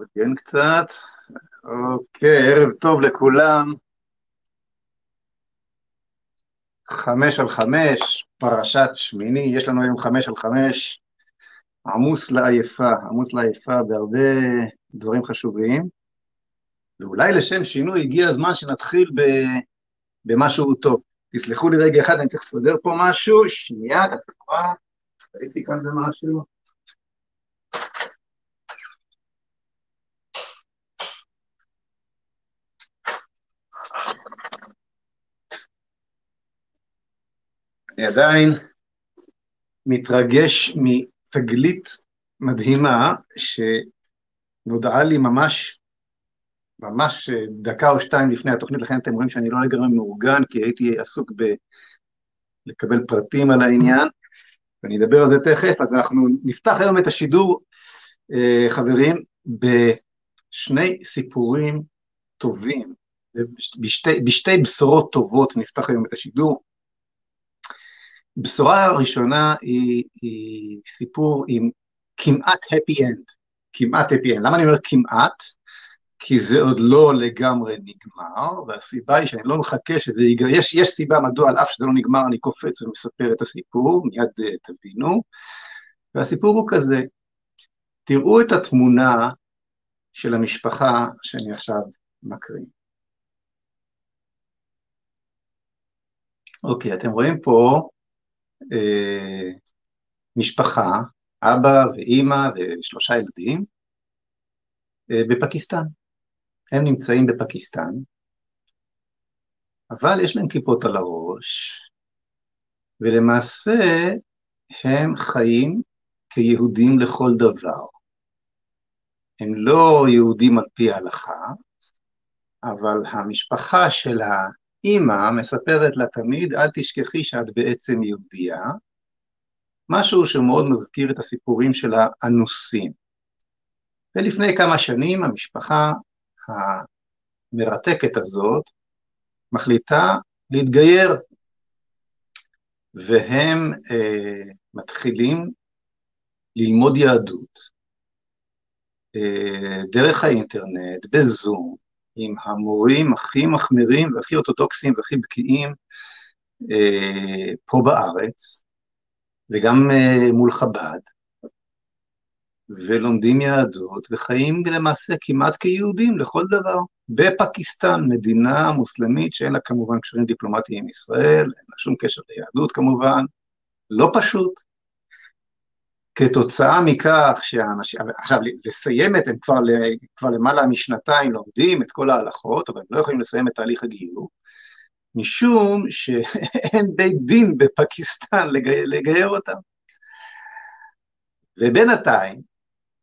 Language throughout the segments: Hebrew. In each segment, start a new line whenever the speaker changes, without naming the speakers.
נתארגן קצת. אוקיי, ערב טוב לכולם. חמש על חמש, פרשת שמיני, יש לנו היום חמש על חמש, עמוס לעייפה, עמוס לעייפה בהרבה דברים חשובים, ואולי לשם שינוי הגיע הזמן שנתחיל ב, במשהו טוב. תסלחו לי רגע אחד, אני תכף אסדר פה משהו, שנייה, דקה, הייתי כאן במשהו. אני עדיין מתרגש מתגלית מדהימה שנודעה לי ממש, ממש דקה או שתיים לפני התוכנית, לכן אתם רואים שאני לא לגמרי מאורגן, כי הייתי עסוק בלקבל פרטים על העניין, ואני אדבר על זה תכף, אז אנחנו נפתח היום את השידור, אה, חברים, בשני סיפורים טובים, בשתי, בשתי בשורות טובות נפתח היום את השידור. בשורה הראשונה היא, היא סיפור עם כמעט happy end, כמעט happy end. למה אני אומר כמעט? כי זה עוד לא לגמרי נגמר, והסיבה היא שאני לא מחכה שזה ייגמר, יש, יש סיבה מדוע על אף שזה לא נגמר אני קופץ ומספר את הסיפור, מיד uh, תבינו, והסיפור הוא כזה, תראו את התמונה של המשפחה שאני עכשיו מקריא. אוקיי, אתם רואים פה אה, משפחה, אבא ואימא ושלושה ילדים, אה, בפקיסטן. הם נמצאים בפקיסטן, אבל יש להם כיפות על הראש, ולמעשה הם חיים כיהודים לכל דבר. הם לא יהודים על פי ההלכה, אבל המשפחה של אימא מספרת לה תמיד, אל תשכחי שאת בעצם יהודייה, משהו שמאוד מזכיר את הסיפורים של האנוסים. ולפני כמה שנים המשפחה המרתקת הזאת מחליטה להתגייר, והם אה, מתחילים ללמוד יהדות אה, דרך האינטרנט, בזום, עם המורים הכי מחמירים והכי אורתודוקסיים והכי בקיאים אה, פה בארץ, וגם אה, מול חב"ד, ולומדים יהדות, וחיים למעשה כמעט כיהודים לכל דבר. בפקיסטן, מדינה מוסלמית שאין לה כמובן קשרים דיפלומטיים עם ישראל, אין לה שום קשר ליהדות כמובן, לא פשוט. כתוצאה מכך שהאנשים, עכשיו לסיים את, הם כבר, כבר למעלה משנתיים לומדים את כל ההלכות, אבל הם לא יכולים לסיים את תהליך הגיור, משום שאין בית דין בפקיסטן לגייר, לגייר אותם. ובינתיים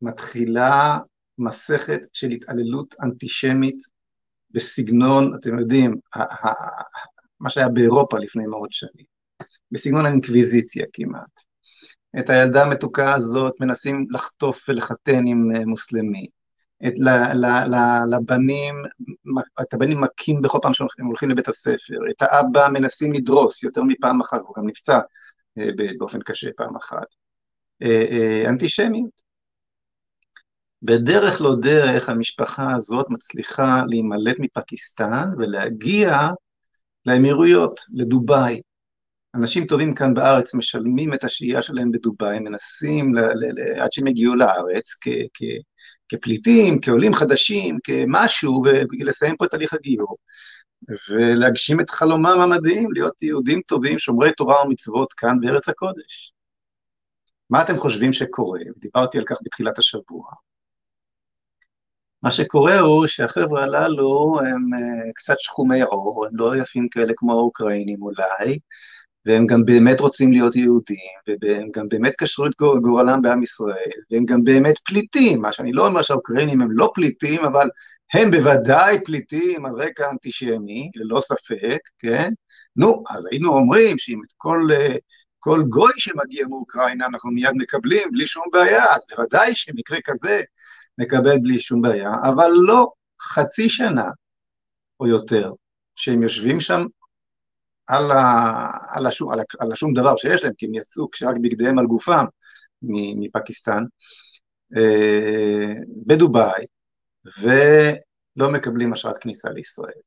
מתחילה מסכת של התעללות אנטישמית בסגנון, אתם יודעים, מה שהיה באירופה לפני מאות שנים, בסגנון האינקוויזיציה כמעט. את הילדה המתוקה הזאת מנסים לחטוף ולחתן עם אה, מוסלמי. את ל, ל, ל, לבנים, את הבנים מכים בכל פעם שהם הולכים לבית הספר, את האבא מנסים לדרוס יותר מפעם אחת, הוא גם נפצע אה, באופן קשה פעם אחת. אה, אנטישמיות. בדרך לא דרך המשפחה הזאת מצליחה להימלט מפקיסטן ולהגיע לאמירויות, לדובאי. אנשים טובים כאן בארץ משלמים את השהייה שלהם בדובאי, מנסים ל, ל, ל, עד שהם יגיעו לארץ כ, כ, כפליטים, כעולים חדשים, כמשהו, ולסיים פה את תהליך הגיור, ולהגשים את חלומם המדהים, להיות יהודים טובים, שומרי תורה ומצוות כאן בארץ הקודש. מה אתם חושבים שקורה? דיברתי על כך בתחילת השבוע. מה שקורה הוא שהחבר'ה הללו הם uh, קצת שחומי עור, הם לא יפים כאלה כמו האוקראינים אולי, והם גם באמת רוצים להיות יהודים, והם גם באמת קשרו את גורלם בעם ישראל, והם גם באמת פליטים, מה שאני לא אומר שהאוקראינים הם לא פליטים, אבל הם בוודאי פליטים על רקע אנטישמי, ללא ספק, כן? נו, אז היינו אומרים שאם את כל, כל גוי שמגיע מאוקראינה אנחנו מיד מקבלים בלי שום בעיה, אז בוודאי שמקרה כזה נקבל בלי שום בעיה, אבל לא חצי שנה או יותר שהם יושבים שם על, ה, על, השום, על, ה, על השום דבר שיש להם, כי הם יצאו כשרק בגדיהם על גופם מפקיסטן, אה, בדובאי, ולא מקבלים אשרת כניסה לישראל,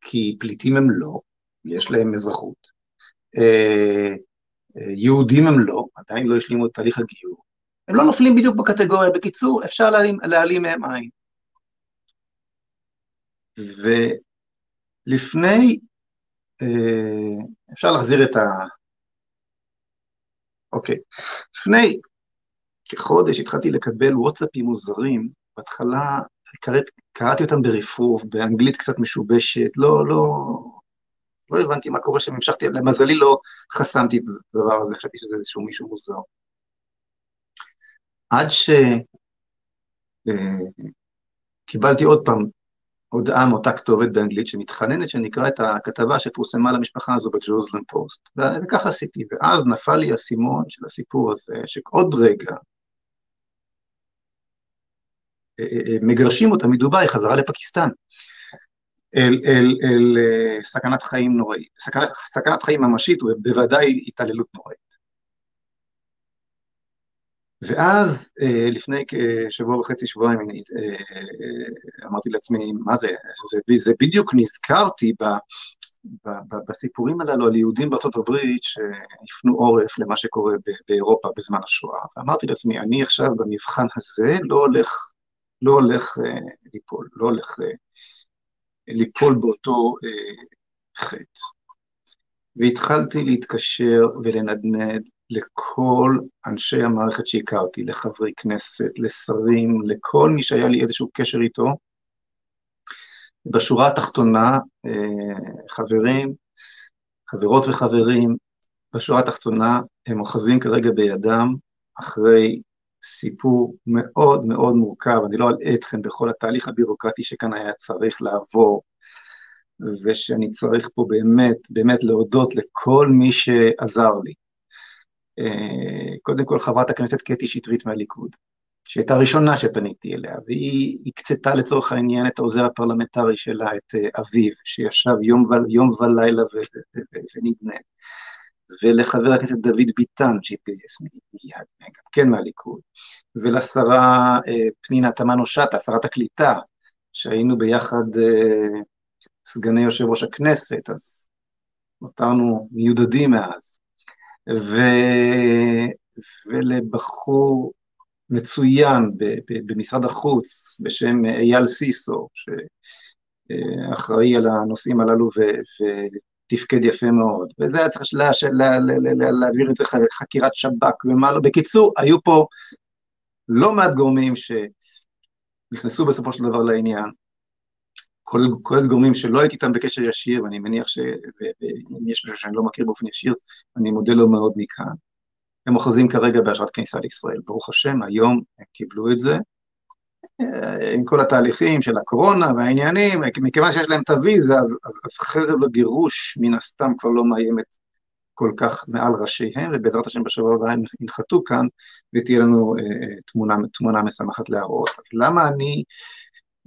כי פליטים הם לא, יש להם אזרחות, אה, אה, יהודים הם לא, עדיין לא השלימו את תהליך הגיור, הם לא נופלים בדיוק בקטגוריה, בקיצור, אפשר להעלים, מהם עין. ולפני, אפשר להחזיר את ה... אוקיי, לפני כחודש התחלתי לקבל וואטסאפים מוזרים, בהתחלה קראת, קראתי אותם ברפרוף, באנגלית קצת משובשת, לא, לא, לא הבנתי מה קורה שם, המשכתי, למזלי לא חסמתי את הדבר הזה, חשבתי שזה איזשהו מישהו מוזר. עד שקיבלתי אה, עוד פעם הודעה מאותה כתובת באנגלית שמתחננת שנקרא את הכתבה שפורסמה למשפחה הזו בג'וזלן פוסט, וככה עשיתי, ואז נפל לי האסימון של הסיפור הזה, שעוד רגע אה, אה, מגרשים אותה מדובאי חזרה לפקיסטן, אל, אל, אל סכנת חיים נוראית, סכנת, סכנת חיים ממשית ובוודאי התעללות נוראית. ואז אה, לפני כשבוע וחצי, שבועיים, אה, אמרתי לעצמי, מה זה, זה, זה בדיוק נזכרתי ב, ב, ב, בסיפורים הללו על יהודים בארצות הברית שהפנו עורף למה שקורה באירופה בזמן השואה, ואמרתי לעצמי, אני עכשיו במבחן הזה לא הולך, לא הולך אה, ליפול, לא הולך ליפול באותו חטא. והתחלתי להתקשר ולנדנד לכל אנשי המערכת שהכרתי, לחברי כנסת, לשרים, לכל מי שהיה לי איזשהו קשר איתו. בשורה התחתונה, אה, חברים, חברות וחברים, בשורה התחתונה הם אוחזים כרגע בידם אחרי סיפור מאוד מאוד מורכב, אני לא אלאה אתכם בכל התהליך הבירוקרטי שכאן היה צריך לעבור, ושאני צריך פה באמת, באמת להודות לכל מי שעזר לי. אה, קודם כל חברת הכנסת קטי שטרית מהליכוד, שהייתה הראשונה שפניתי אליה, והיא הקצתה לצורך העניין את העוזר הפרלמנטרי שלה, את אה, אביו, שישב יום, ו... יום ולילה ו... ו... ו... ונדנד, ולחבר הכנסת דוד ביטן שהתגייס מיד, גם כן מהליכוד, ולשרה אה, פנינה תמנו שטה, שרת הקליטה, שהיינו ביחד סגני יושב ראש הכנסת, אז נותרנו מיודדים מאז. ו... ולבחור מצוין ב... ב... במשרד החוץ בשם אייל סיסו, שאחראי על הנושאים הללו ו... ותפקד יפה מאוד, וזה היה צריך לה... לה... לה... לה... להעביר את זה חקירת שב"כ ומה לא, בקיצור, היו פה לא מעט גורמים שנכנסו בסופו של דבר לעניין, כולל גורמים שלא הייתי איתם בקשר ישיר, ואני מניח שאם יש מישהו שאני לא מכיר באופן ישיר, אני מודה לו מאוד מכאן. הם אוחזים כרגע באשרת כניסה לישראל. ברוך השם, היום הם קיבלו את זה, אה, עם כל התהליכים של הקורונה והעניינים, מכיוון שיש להם את הוויזה, אז, אז, אז חרב הגירוש מן הסתם כבר לא מאיימת כל כך מעל ראשיהם, ובעזרת השם בשבוע הבא הם ינחתו כאן, ותהיה לנו אה, אה תמונה, תמונה משמחת להראות. אז למה אני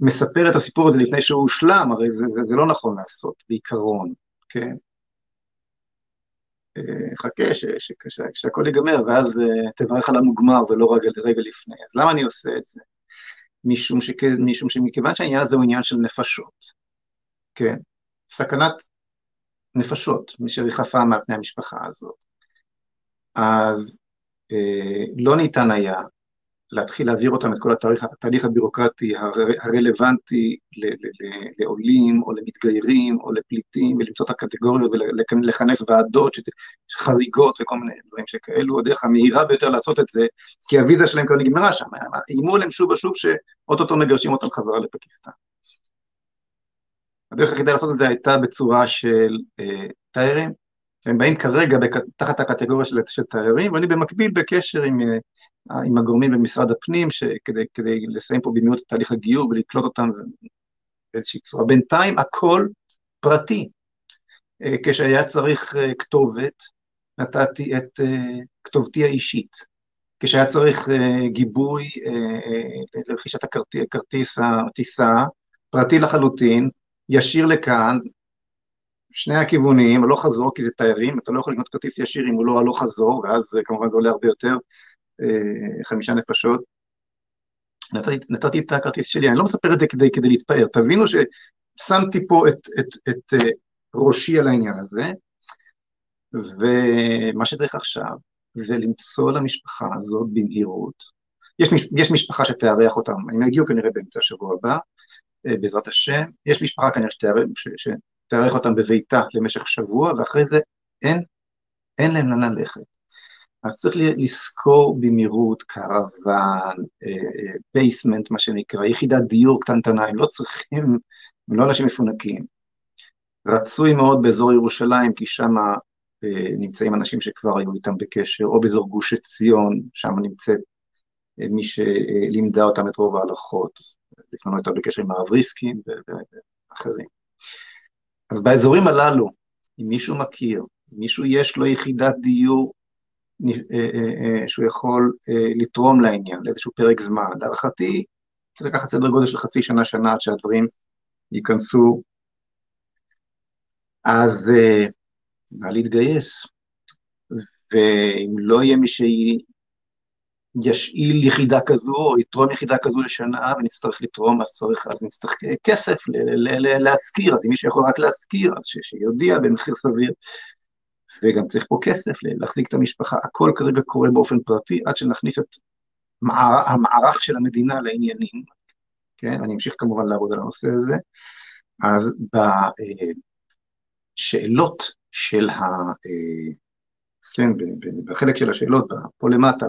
מספר את הסיפור הזה לפני שהוא הושלם, הרי זה, זה, זה לא נכון לעשות, בעיקרון, כן? אה, חכה שהכל ייגמר, ואז אה, תברך על המוגמר ולא רגע, רגע לפני. אז למה אני עושה את זה? משום, שכ, משום שמכיוון שהעניין הזה הוא עניין של נפשות, כן? סכנת נפשות, מי שריחפה מעל פני המשפחה הזאת. אז אה, לא ניתן היה להתחיל להעביר אותם את כל התהליך, התהליך הבירוקרטי הרלוונטי לעולים או למתגיירים או לפליטים ולמצוא את הקטגוריות ולכנס ועדות חריגות וכל מיני דברים שכאלו, הדרך המהירה ביותר לעשות את זה, כי הוויזה שלהם כבר נגמרה שם, איימו עליהם שוב ושוב שאו-טו-טו מגרשים אותם חזרה לפקיסטן. הדרך היחידה לעשות את זה הייתה בצורה של אה, תיירים, הם באים כרגע תחת הקטגוריה של, של תיירים, ואני במקביל בקשר עם, אה, עם הגורמים במשרד הפנים, שכדי, כדי לסיים פה במהירות את תהליך הגיור ולקלוט אותם באיזושהי צורה. בינתיים הכל פרטי. אה, כשהיה צריך אה, כתובת, נתתי את כתובתי האישית. כשהיה צריך גיבוי לרכישת הכרטיס הטיסה, פרטי לחלוטין, ישיר לכאן, שני הכיוונים, הלוך חזור, כי זה תיירים, אתה לא יכול לקנות כרטיס ישיר אם הוא לא הלוך חזור, ואז כמובן זה עולה הרבה יותר, אה, חמישה נפשות. נתתי, נתתי את הכרטיס שלי, אני לא מספר את זה כדי, כדי להתפאר, תבינו ששמתי פה את, את, את, אה, ראשי על העניין הזה, ומה שצריך עכשיו זה למצוא למשפחה הזאת במהירות. יש, יש משפחה שתארח אותם, הם יגיעו כנראה באמצע השבוע הבא, אה, בעזרת השם, יש משפחה כנראה שתארח, שתארח אותם בביתה למשך שבוע, ואחרי זה אין, אין להם לאן ללכת. אז צריך לזכור במהירות קרוון, בייסמנט, מה שנקרא, יחידת דיור קטנטנה, הם לא צריכים, הם לא אנשים מפונקים. רצוי מאוד באזור ירושלים, כי שם אה, נמצאים אנשים שכבר היו איתם בקשר, או באזור גוש עציון, שם נמצאת אה, מי שלימדה אותם את רוב ההלכות, לפעמים הייתה בקשר עם הרב ריסקין ואחרים. אז באזורים הללו, אם מישהו מכיר, אם מישהו יש לו יחידת דיור אה, אה, אה, שהוא יכול לתרום לעניין לאיזשהו פרק זמן. להערכתי, צריך לקחת סדר גודל של חצי שנה, שנה עד שהדברים ייכנסו. אז נא להתגייס, ואם לא יהיה מי שישאיל יחידה כזו, או יתרום יחידה כזו לשנה, ונצטרך לתרום, אז צריך, אז נצטרך כסף להשכיר, אז אם מישהו יכול רק להשכיר, אז שיודיע במחיר סביר. וגם צריך פה כסף להחזיק את המשפחה, הכל כרגע קורה באופן פרטי עד שנכניס את מער, המערך של המדינה לעניינים, כן, אני אמשיך כמובן לעבוד על הנושא הזה, אז בשאלות של ה... כן, בחלק של השאלות, פה למטה,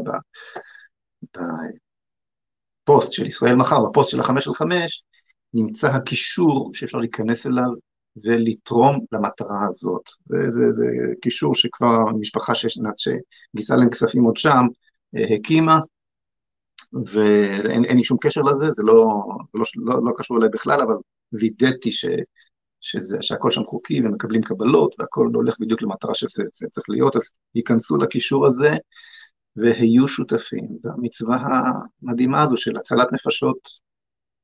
בפוסט של ישראל מחר, בפוסט של החמש של חמש, נמצא הקישור שאפשר להיכנס אליו ולתרום למטרה הזאת. זה, זה, קישור שכבר המשפחה שגייסה להם כספים עוד שם אה, הקימה, ואין לי שום קשר לזה, זה לא, לא, לא, לא קשור אליי בכלל, אבל וידאתי ש, שזה, שהכל שם חוקי ומקבלים קבלות והכל הולך בדיוק למטרה שזה צריך להיות, אז ייכנסו לקישור הזה והיו שותפים במצווה המדהימה הזו של הצלת נפשות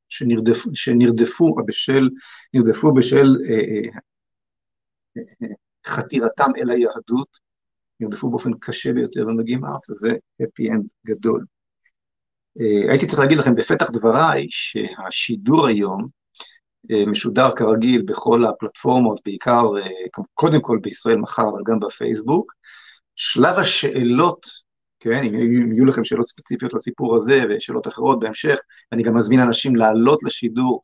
שנרדפו, שנרדפו בשל, נרדפו בשל אה, אה, אה, חתירתם אל היהדות, נרדפו באופן קשה ביותר ומגיעים ארצה, זה happy end גדול. אה, הייתי צריך להגיד לכם בפתח דבריי שהשידור היום משודר כרגיל בכל הפלטפורמות, בעיקר, אה, קודם כל בישראל מחר, אבל גם בפייסבוק. שלב השאלות כן, אם יהיו לכם שאלות ספציפיות לסיפור הזה ושאלות אחרות בהמשך, אני גם מזמין אנשים לעלות לשידור,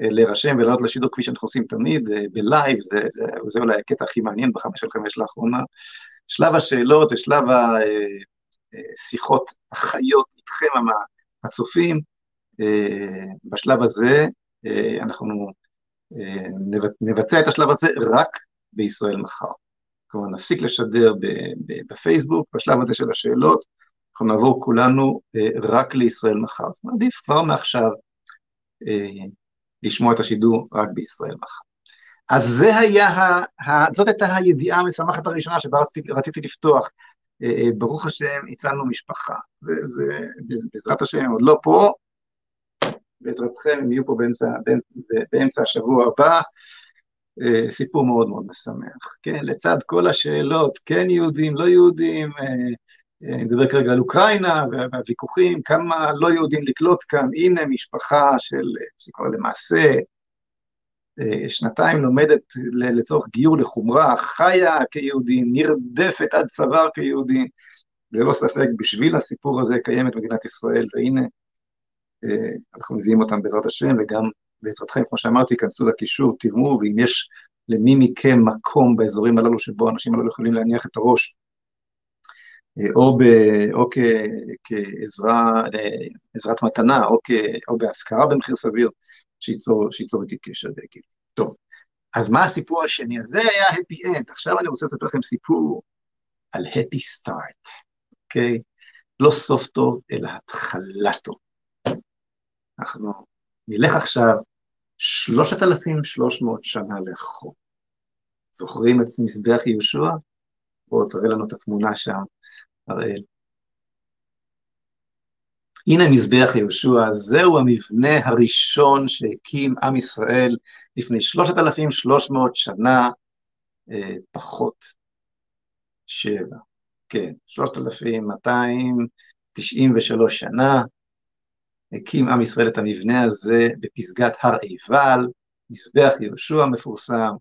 אה, להירשם ולעלות לשידור כפי שאנחנו עושים תמיד, אה, בלייב, זה, זה, זה אולי הקטע הכי מעניין בחמש של חמש לאחרונה. שלב השאלות ושלב השיחות אה, החיות איתכם הצופים, בשלב הזה אנחנו נבצע את השלב הזה רק בישראל מחר. כלומר נפסיק לשדר בפייסבוק, בשלב הזה של השאלות, אנחנו נעבור כולנו אה, רק לישראל מחר. אז עדיף כבר מעכשיו אה, לשמוע את השידור רק בישראל מחר. אז זה היה, זאת הייתה הידיעה המשמחת הראשונה שבה רציתי, רציתי לפתוח. אה, ברוך השם, הצלנו משפחה. זה, זה, בעזרת השם, עוד לא פה, בעזרתכם הם יהיו פה באמצע, באמצע השבוע הבא. אה, סיפור מאוד מאוד משמח, כן, לצד כל השאלות, כן יהודים, לא יהודים, אה, אה, אני מדבר כרגע על אוקראינה והוויכוחים, כמה לא יהודים לקלוט כאן, הנה משפחה של, שכבר למעשה שנתיים לומדת לצורך גיור לחומרה, חיה כיהודים, נרדפת עד צוואר כיהודים, ללא ספק בשביל הסיפור הזה קיימת מדינת ישראל, והנה אנחנו מביאים אותם בעזרת השם וגם בעזרתכם, כמו שאמרתי, כנסו לקישור, תראו, ואם יש למי מכם מקום באזורים הללו שבו האנשים הללו יכולים להניח את הראש, אה, או, ב, או כ, כעזרה, אה, מתנה, או, כ, או בהשכרה במחיר סביר, שייצור, שייצור איתי קשר ויגיד. טוב, אז מה הסיפור השני? אז זה היה happy end. עכשיו אני רוצה לספר לכם סיפור על happy start, אוקיי? לא סוף טוב, אלא התחלה טוב. אנחנו נלך עכשיו 3,300 שנה לאחור. זוכרים את מזבח יהושע? בואו תראה לנו את התמונה שם, אראל. הנה מזבח יהושע, זהו המבנה הראשון שהקים עם ישראל לפני 3,300 שנה, אה, פחות שבע, כן, 3,293 שנה, הקים עם ישראל את המבנה הזה בפסגת הר עיבל, מזבח יהושע המפורסם,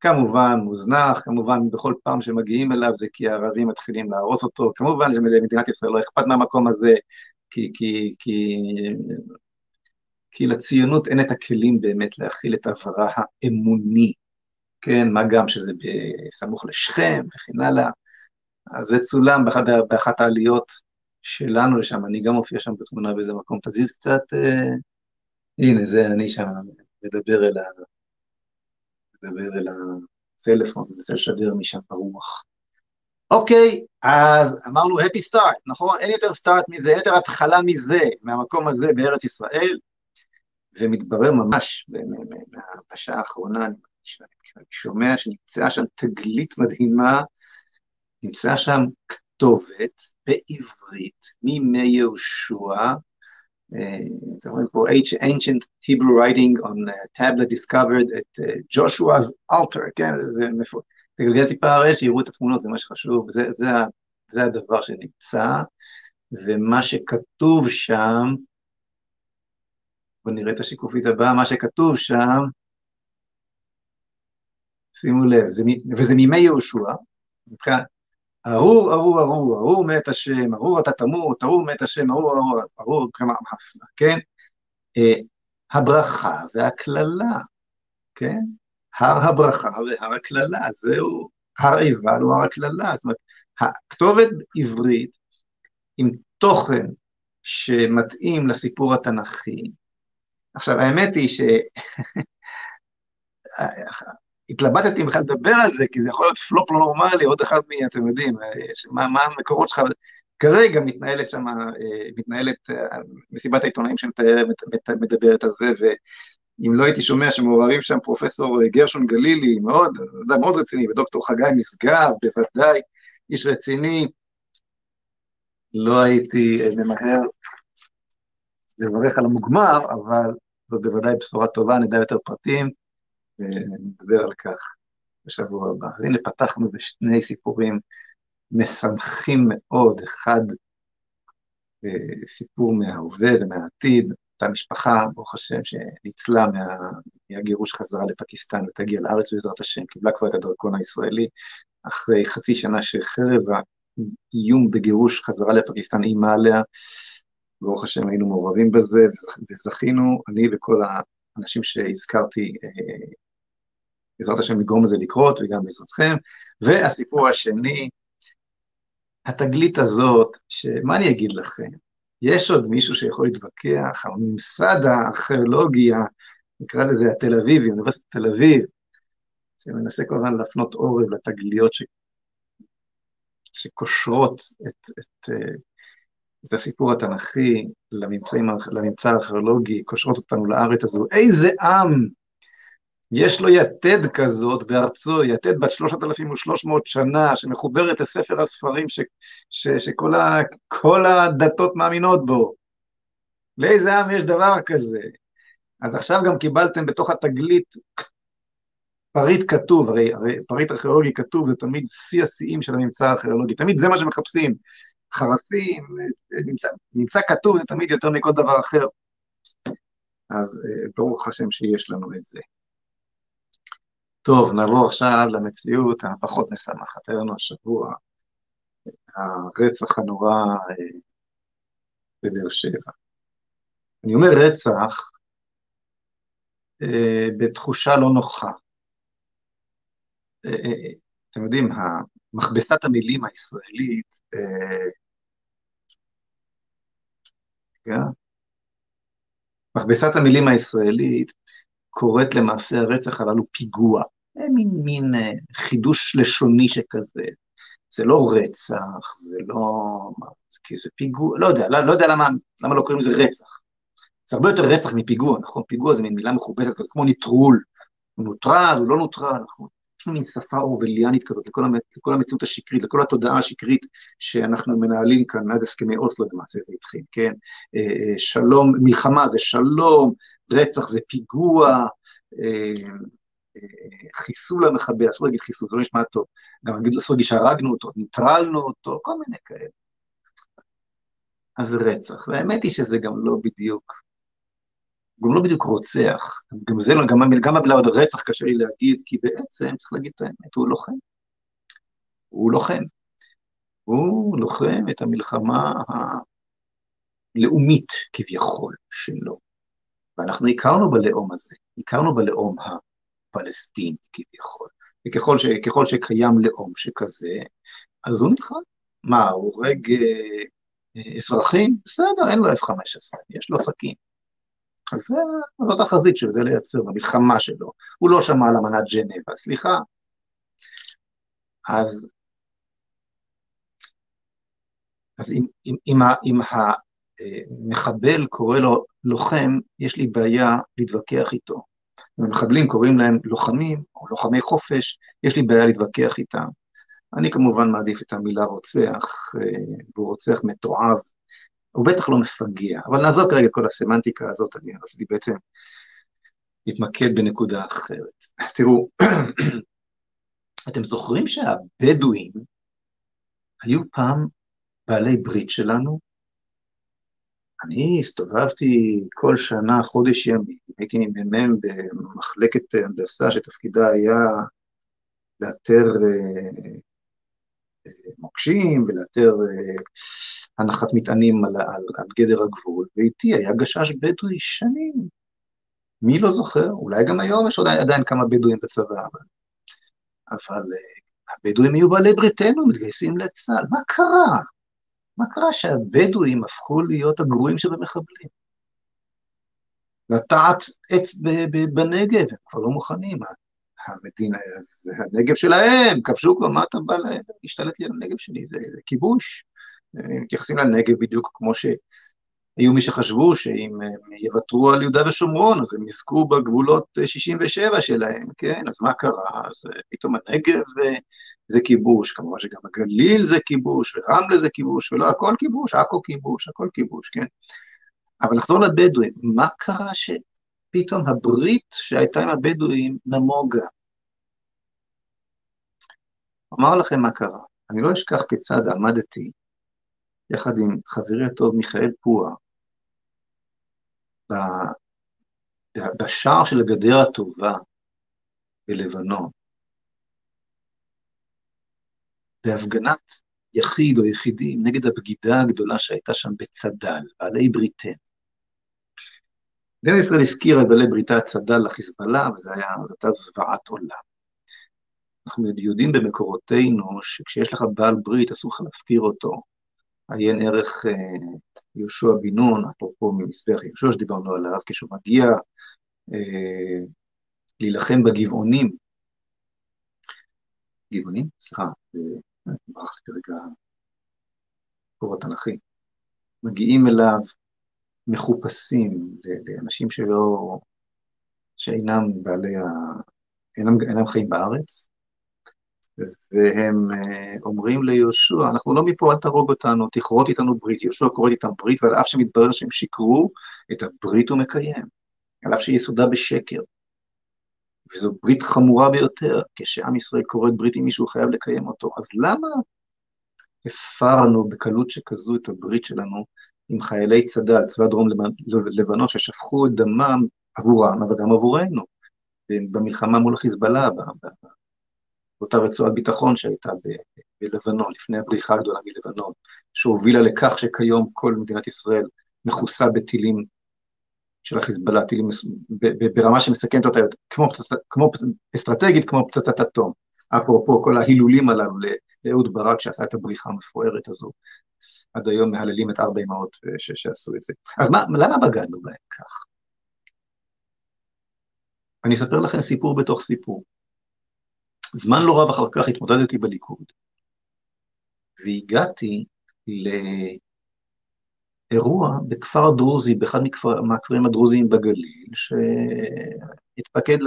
כמובן מוזנח, כמובן בכל פעם שמגיעים אליו זה כי הערבים מתחילים להרוס אותו, כמובן שלמדינת ישראל לא אכפת מהמקום הזה, כי, כי, כי, כי לציונות אין את הכלים באמת להכיל את עברה האמוני, כן, מה גם שזה בסמוך לשכם וכן הלאה, אז זה צולם באחת, באחת העליות שלנו לשם, אני גם מופיע שם בתמונה באיזה מקום, תזיז קצת, אה, הנה זה אני שם מדבר אל ה... מדבר אל הטלפון, מנסה לשדר משם ברוח. אוקיי, אז אמרנו happy start, נכון? אין יותר start מזה, אין יותר התחלה מזה, מהמקום הזה בארץ ישראל, ומתברר ממש בשעה האחרונה, אני שומע שנמצאה שם תגלית מדהימה, נמצאה שם כתובת בעברית מימי יהושע, אתם רואים פה ancient Hebrew writing on tablet discovered at Joshua's altar, כן, זה מפורט. תגלגל טיפה הרי שיראו את התמונות, זה מה שחשוב, זה, זה, זה הדבר שנמצא, ומה שכתוב שם, בואו נראה את השיקופית הבאה, מה שכתוב שם, שימו לב, זה, וזה מימי יהושע, מבחינת ארור, ארור, ארור, ארור מת השם, ארור אתה תמות, ארור מת השם, ארור, ארור, ארור, כמה, כן? אה, הברכה והקללה, כן? הר הברכה והר הקללה, זהו, הר עיבל הוא הר הקללה, זאת אומרת, הכתובת עברית עם תוכן שמתאים לסיפור התנ"כי. עכשיו, האמת היא ש... התלבטתי אם בכלל לדבר על זה, כי זה יכול להיות פלופ לא נורמלי, עוד אחד מ... אתם יודעים, מה, מה המקורות שלך, כרגע מתנהלת שם, אה, מתנהלת אה, מסיבת העיתונאים שמדברת על זה, ואם לא הייתי שומע שמעורבים שם פרופסור גרשון גלילי, מאוד, מאוד רציני, ודוקטור חגי משגב, בוודאי, איש רציני, לא הייתי אה, ממהר לברך על המוגמר, אבל זאת בוודאי בשורה טובה, נדע יותר פרטים. ונדבר על כך בשבוע הבא. אז הנה פתחנו בשני סיפורים משמחים מאוד, אחד אה, סיפור מההווה ומהעתיד, אותה משפחה, ברוך השם, שניצלה מה, מהגירוש חזרה לפקיסטן ותגיע לארץ בעזרת השם, קיבלה כבר את הדרכון הישראלי, אחרי חצי שנה שחרב האיום בגירוש חזרה לפקיסטן איימה עליה, ברוך השם היינו מעורבים בזה וזכינו, אני וכל האנשים שהזכרתי אה, בעזרת השם לגרום לזה לקרות, וגם בעזרתכם. והסיפור השני, התגלית הזאת, שמה אני אגיד לכם, יש עוד מישהו שיכול להתווכח, הממסד הארכיאולוגי, נקרא לזה התל אביבי, אוניברסיטת תל אביב, שמנסה כל הזמן להפנות עורב לתגליות ש... שקושרות את, את, את הסיפור התנ"כי לממצא הארכיאולוגי, קושרות אותנו לארץ הזו. איזה עם יש לו יתד כזאת בארצו, יתד בת 3,300 שנה, שמחוברת לספר הספרים ש, ש, שכל ה, הדתות מאמינות בו. לאיזה עם יש דבר כזה? אז עכשיו גם קיבלתם בתוך התגלית פריט כתוב, הרי, הרי פריט ארכיאולוגי כתוב זה תמיד שיא השיאים של הממצא הארכיאולוגי, תמיד זה מה שמחפשים, חרפים, נמצא, נמצא כתוב זה תמיד יותר מכל דבר אחר. אז אה, ברוך השם שיש לנו את זה. טוב, נעבור עכשיו למציאות הפחות משמחת. היה לנו השבוע הרצח הנורא אה, בבאר שבע. אני אומר רצח אה, בתחושה לא נוחה. אה, אתם יודעים, מכבסת המילים הישראלית? מכבסת המילים הישראלית קוראת למעשה הרצח הללו פיגוע. מין, מין אה, חידוש לשוני שכזה. זה לא רצח, זה לא... כי זה פיגוע, לא יודע, לא, לא יודע למה, למה לא קוראים לזה רצח. זה הרבה יותר רצח מפיגוע, נכון? פיגוע זה מין מילה מכובסת כזאת, כמו נטרול. הוא נוטרל, הוא לא נוטרל, נכון? יש לנו מין שפה אורווליאנית כזאת לכל, המת, לכל המציאות השקרית, לכל התודעה השקרית שאנחנו מנהלים כאן מאז הסכמי אוסלו למעשה זה התחיל, כן? אה, אה, שלום, מלחמה זה שלום, רצח זה פיגוע, חיסול המחבל, אסור להגיד חיסול, זה לא נשמע טוב, גם אסור להגיד שהרגנו אותו, ניטרלנו אותו, כל מיני כאלה. אז רצח. והאמת היא שזה גם לא בדיוק, גם לא בדיוק רוצח. גם זה לא, גם, גם המילה רצח קשה לי להגיד, כי בעצם, צריך להגיד את האמת, הוא לוחם. הוא לוחם. הוא לוחם את המלחמה הלאומית כביכול שלו. ואנחנו הכרנו בלאום הזה, הכרנו בלאום הפלסטיני כביכול. וככל ש, שקיים לאום שכזה, אז הוא נלחם. מה, הוא הורג אה, אזרחים? בסדר, אין לו F-15, יש לו סכין. אז זאת החזית שהוא יודע לייצר במלחמה שלו. הוא לא שמע על אמנת ג'נבה, סליחה. אז, אז אם, אם, אם, אם המחבל קורא לו לוחם, יש לי בעיה להתווכח איתו. אם המחבלים קוראים להם לוחמים או לוחמי חופש, יש לי בעיה להתווכח איתם. אני כמובן מעדיף את המילה רוצח, אה, והוא רוצח מתועב, הוא בטח לא מפגע, אבל נעזוב כרגע את כל הסמנטיקה הזאת, אני רציתי בעצם להתמקד בנקודה אחרת. תראו, אתם זוכרים שהבדואים היו פעם בעלי ברית שלנו? אני הסתובבתי כל שנה, חודש ימים, הייתי מ"מ במחלקת הנדסה שתפקידה היה לאתר אה, מוקשים ולאתר אה, הנחת מטענים על, על, על גדר הגבול, ואיתי היה גשש בדואי שנים. מי לא זוכר? אולי גם היום יש עדיין, עדיין כמה בדואים בצבא, אבל, אבל אה, הבדואים יהיו בעלי בריתנו, מתגייסים לצה"ל. מה קרה? מה קרה שהבדואים הפכו להיות הגרועים שבמחבלים? לטעת עץ בנגב, הם כבר לא מוכנים. המדינה, זה הנגב שלהם, כבשו כבר, מה אתה בא להשתלט לי על הנגב שלי? זה, זה כיבוש. מתייחסים לנגב בדיוק כמו שהיו מי שחשבו שאם הם יוותרו על יהודה ושומרון, אז הם יזכו בגבולות 67 שלהם, כן? אז מה קרה? אז פתאום הנגב זה כיבוש, כמובן שגם הגליל זה כיבוש, ורמלה זה כיבוש, ולא הכל כיבוש, עכו כיבוש, הכל כיבוש, כן? אבל לחזור לבדואים, מה קרה ש... פתאום הברית שהייתה עם הבדואים נמוגה. אומר לכם מה קרה, אני לא אשכח כיצד עמדתי יחד עם חברי הטוב מיכאל פועה בשער של הגדר הטובה בלבנון, בהפגנת יחיד או יחידים נגד הבגידה הגדולה שהייתה שם בצד"ל, בעלי בריתנו. מדינת ישראל הפקירה את בעלי בריתה הצד"ל לחיזבאללה, וזו הייתה זוועת עולם. אנחנו יודעים במקורותינו שכשיש לך בעל ברית אסור לך להפקיר אותו. עיין ערך אה, יהושע בן נון, אפרופו ממזבח יהושע שדיברנו עליו, כשהוא מגיע אה, להילחם בגבעונים. גבעונים? סליחה, אה, כרגע מקור התנ"כי. מגיעים אליו מחופשים, לאנשים שלא, שאינם בעלי ה... אינם, אינם חיים בארץ, והם אה, אומרים ליהושע, אנחנו לא מפה, אל תהרוג אותנו, תכרות איתנו ברית. יהושע כורת איתם ברית, ועל אף שמתברר שהם שיקרו, את הברית הוא מקיים, על אף שיסודה בשקר. וזו ברית חמורה ביותר, כשעם ישראל כורת ברית עם מישהו, חייב לקיים אותו. אז למה הפרנו בקלות שכזו את הברית שלנו עם חיילי צד"ל, צבא דרום לבנון, ששפכו את דמם עבורם, אבל גם עבורנו, במלחמה מול החיזבאללה, באותה רצועת ביטחון שהייתה בלבנון, לפני הבריחה הגדולה מלבנון, שהובילה לכך שכיום כל מדינת ישראל מכוסה בטילים של החיזבאללה, טילים ברמה שמסכנת אותה, כמו, כמו אסטרטגית, כמו פצצת אטום. אפרופו כל ההילולים הללו לאהוד ברק שעשה את הבריחה המפוארת הזו. עד היום מהללים את ארבע אמהות אה, שעשו את זה. אז מה, למה בגדנו בהם כך? אני אספר לכם סיפור בתוך סיפור. זמן לא רב אחר כך התמודדתי בליכוד, והגעתי לאירוע בכפר דרוזי, באחד מהכפרים הדרוזיים בגליל, שהתפקד,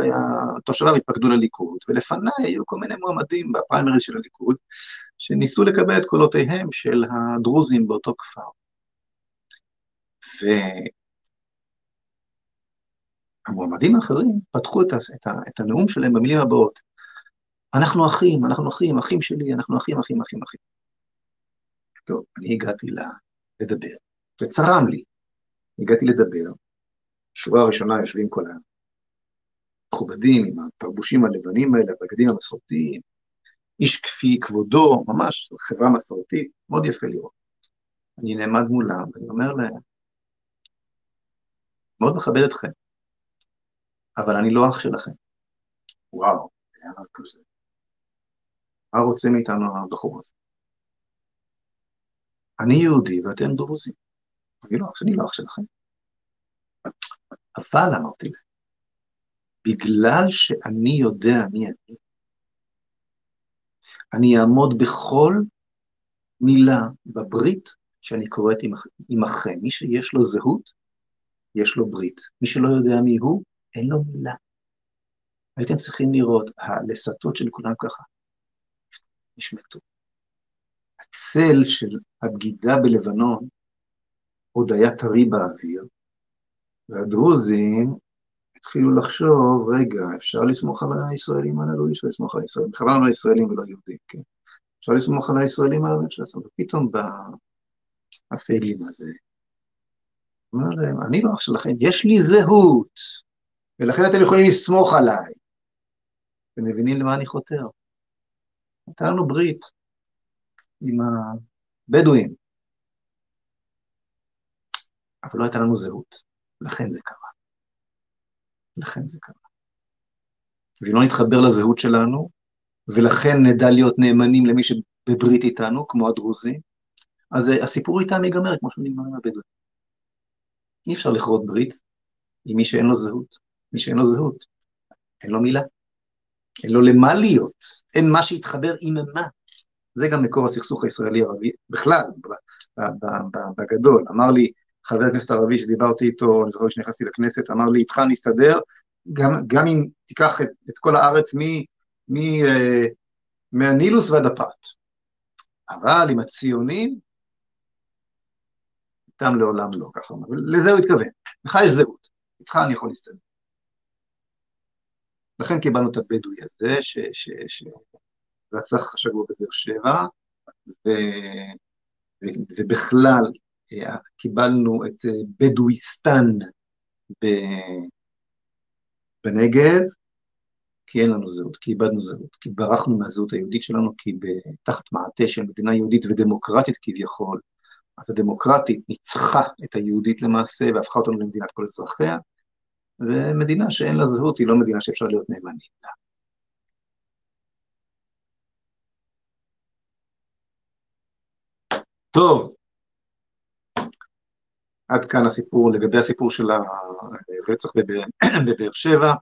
תושביו התפקדו לליכוד, ולפניי היו כל מיני מועמדים בפריימריז של הליכוד, שניסו לקבל את קולותיהם של הדרוזים באותו כפר. והמועמדים האחרים פתחו את, את, את הנאום שלהם במילים הבאות: אנחנו אחים, אנחנו אחים, אחים שלי, אנחנו אחים, אחים, אחים, אחים. טוב, אני הגעתי לה לדבר. וצרם לי. הגעתי לדבר, שורה הראשונה יושבים כל המכובדים עם התרבושים הלבנים האלה, הבגדים המסורתיים, איש כפי כבודו, ממש חברה מסורתית, מאוד יפה לראות. אני נעמד מולם ואני אומר להם, מאוד מכבד אתכם, אבל אני לא אח שלכם. וואו, היה כזה. מה רוצה מאיתנו הבחור הזה? אני יהודי ואתם דרוזים. אני לא, אני לא אח שלכם. אבל אמרתי להם, בגלל שאני יודע מי אני, אני אעמוד בכל מילה בברית שאני קוראת עמכם. מי שיש לו זהות, יש לו ברית. מי שלא יודע מי הוא, אין לו מילה. הייתם צריכים לראות, הלסתות של כולם ככה, נשמטו. הצל של הבגידה בלבנון עוד היה טרי באוויר, והדרוזים התחילו לחשוב, רגע, אפשר לסמוך על הישראלים הללו? אי אפשר לסמוך על הישראלים, בכוונה לא ישראלים ולא יהודים, כן. אפשר לסמוך על הישראלים הללו? אפשר לסמוך, ופתאום בא הפיילים הזה, אומר להם, אני לא אח שלכם, יש לי זהות, ולכן אתם יכולים לסמוך עליי. אתם מבינים למה אני חותר? הייתה לנו ברית עם הבדואים, אבל לא הייתה לנו זהות, לכן זה קרה. לכן זה קרה. ואם לא נתחבר לזהות שלנו, ולכן נדע להיות נאמנים למי שבברית איתנו, כמו הדרוזים, אז הסיפור איתם ייגמר כמו שהוא נגמר עם הבדואים. אי אפשר לכרות ברית עם מי שאין לו זהות. מי שאין לו זהות, אין לו מילה. אין לו למה להיות, אין מה שיתחבר עם מה. זה גם מקור הסכסוך הישראלי-ערבי בכלל, בגדול. אמר לי חבר הכנסת ערבי שדיברתי איתו, אני זוכר שנכנסתי לכנסת, אמר לי, איתך נסתדר, גם, גם אם תיקח את, את כל הארץ מ, מ, uh, מהנילוס ועד הפת. אבל עם הציונים, איתם לעולם לא, ככה אומר, לזה הוא התכוון. לך יש זהות, איתך אני יכול להסתדר. לכן קיבלנו את הבדואי הזה, שרצח השבוע בבאר שבע, ו, ובכלל אה, קיבלנו את אה, בדואיסטן בנגב, כי אין לנו זהות, כי איבדנו זהות, כי ברחנו מהזהות היהודית שלנו, כי תחת מעטה של מדינה יהודית ודמוקרטית כביכול, הדמוקרטית ניצחה את היהודית למעשה והפכה אותנו למדינת כל אזרחיה, ומדינה שאין לה זהות היא לא מדינה שאפשר להיות נאמנים לה. טוב, עד כאן הסיפור, לגבי הסיפור של הרצח בבאר שבע,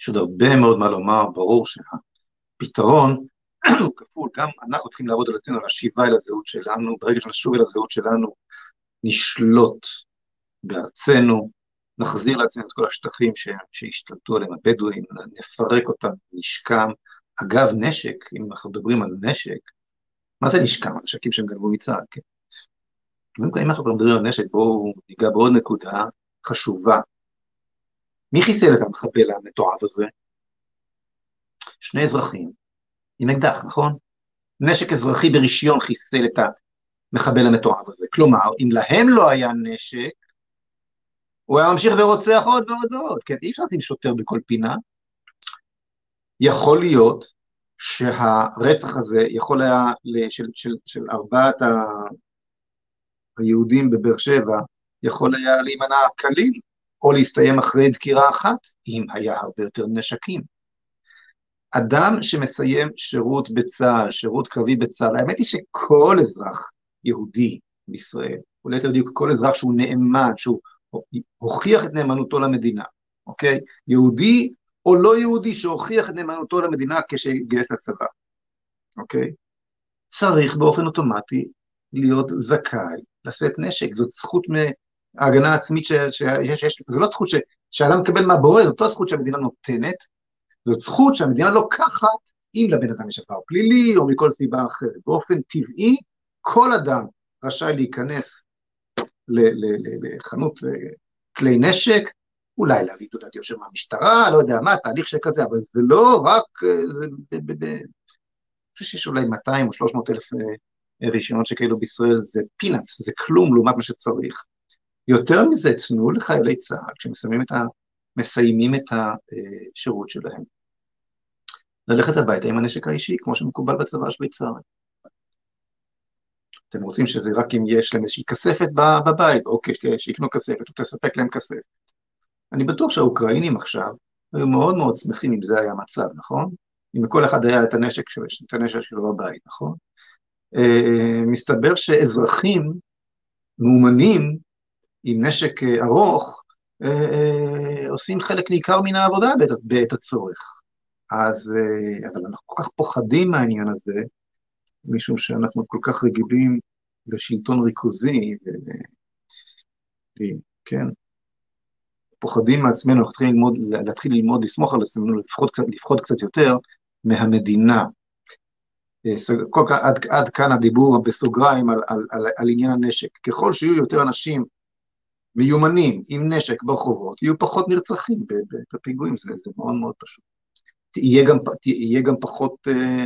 יש עוד הרבה מאוד מה לומר, ברור שהפתרון הוא כפול, גם אנחנו צריכים לעבוד על עצמנו, על השיבה אל הזהות שלנו, ברגע שנשוב אל הזהות שלנו, נשלוט בארצנו, נחזיר לעצמנו את כל השטחים שהשתלטו עליהם הבדואים, נפרק אותם, נשקם. אגב, נשק, אם אנחנו מדברים על נשק, מה זה נשקם? הנשקים שהם גנבו מצה"ל, כן? אם אנחנו מדברים על נשק, בואו ניגע בעוד נקודה חשובה. מי חיסל את המחבל המתועב הזה? שני אזרחים עם אקדח, נכון? נשק אזרחי ברישיון חיסל את המחבל המתועב הזה. כלומר, אם להם לא היה נשק, הוא היה ממשיך ורוצח עוד ועוד ועוד. כן, אי אפשר לשים שוטר בכל פינה. יכול להיות שהרצח הזה יכול היה, של, של, של ארבעת. היהודים בבאר שבע יכול היה להימנע כליל, או להסתיים אחרי דקירה אחת, אם היה הרבה יותר נשקים. אדם שמסיים שירות בצה"ל, שירות קרבי בצה"ל, האמת היא שכל אזרח יהודי בישראל, או ליתר דיוק כל אזרח שהוא נאמן, שהוא הוכיח את נאמנותו למדינה, אוקיי? יהודי או לא יהודי שהוכיח את נאמנותו למדינה כשהתגייס לצבא, אוקיי? צריך באופן אוטומטי להיות זכאי לשאת נשק, זאת זכות מההגנה העצמית שיש, שיש, זו לא זכות ש, שאדם מקבל מהבורא, זאת לא זכות שהמדינה נותנת, זאת זכות שהמדינה לוקחת אם לבן אדם יש עבר פלילי או מכל סיבה אחרת. באופן טבעי, כל אדם רשאי להיכנס לחנות אה, כלי נשק, אולי להביא תעודת יושר מהמשטרה, לא יודע מה, תהליך שכזה, אבל זה לא רק, אה, זה, אני חושב שיש אולי 200 או 300 אלף אה, רישיונות שכאלו בישראל זה פינאץ, זה כלום לעומת מה שצריך. יותר מזה, תנו לחיילי צה"ל, כשמסיימים את, ה, מסיימים את השירות שלהם, ללכת הביתה עם הנשק האישי, כמו שמקובל בצבא השוויצרי. אתם רוצים שזה רק אם יש להם איזושהי כספת בבית, אוקיי, שיקנו כספת, או תספק להם כספת. אני בטוח שהאוקראינים עכשיו היו מאוד מאוד שמחים אם זה היה המצב, נכון? אם לכל אחד היה את הנשק שלו, את הנשק שלו בבית, נכון? Uh, מסתבר שאזרחים מאומנים עם נשק uh, ארוך uh, עושים חלק ניכר מן העבודה בעת, בעת הצורך. אז, אבל אנחנו כל כך פוחדים מהעניין הזה, משום שאנחנו כל כך רגילים לשלטון ריכוזי, ו... כן, פוחדים מעצמנו, אנחנו צריכים ללמוד, להתחיל ללמוד, לסמוך על עצמנו, לפחות קצת, לפחות קצת יותר מהמדינה. אה, כל כך, עד, עד כאן הדיבור בסוגריים על, על, על, על עניין הנשק. ככל שיהיו יותר אנשים מיומנים עם נשק ברחובות, יהיו פחות נרצחים בפיגועים, זה, זה מאוד מאוד פשוט. יהיה גם, יהיה גם פחות אה,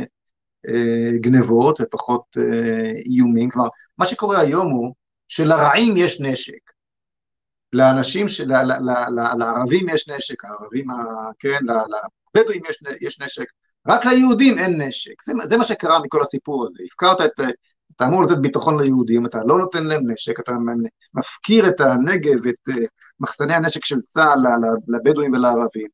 אה, גנבות ופחות אה, איומים, כלומר, מה שקורה היום הוא שלרעים יש נשק, לאנשים, של, ל, ל, ל, לערבים יש נשק, הערבים, כן, לבדואים יש, יש נשק, רק ליהודים אין נשק, זה, זה מה שקרה מכל הסיפור הזה, הפקרת את, אתה אמור לתת ביטחון ליהודים, אתה לא נותן להם נשק, אתה מפקיר את הנגב, את אה, מחסני הנשק של צה"ל לבדואים ולערבים.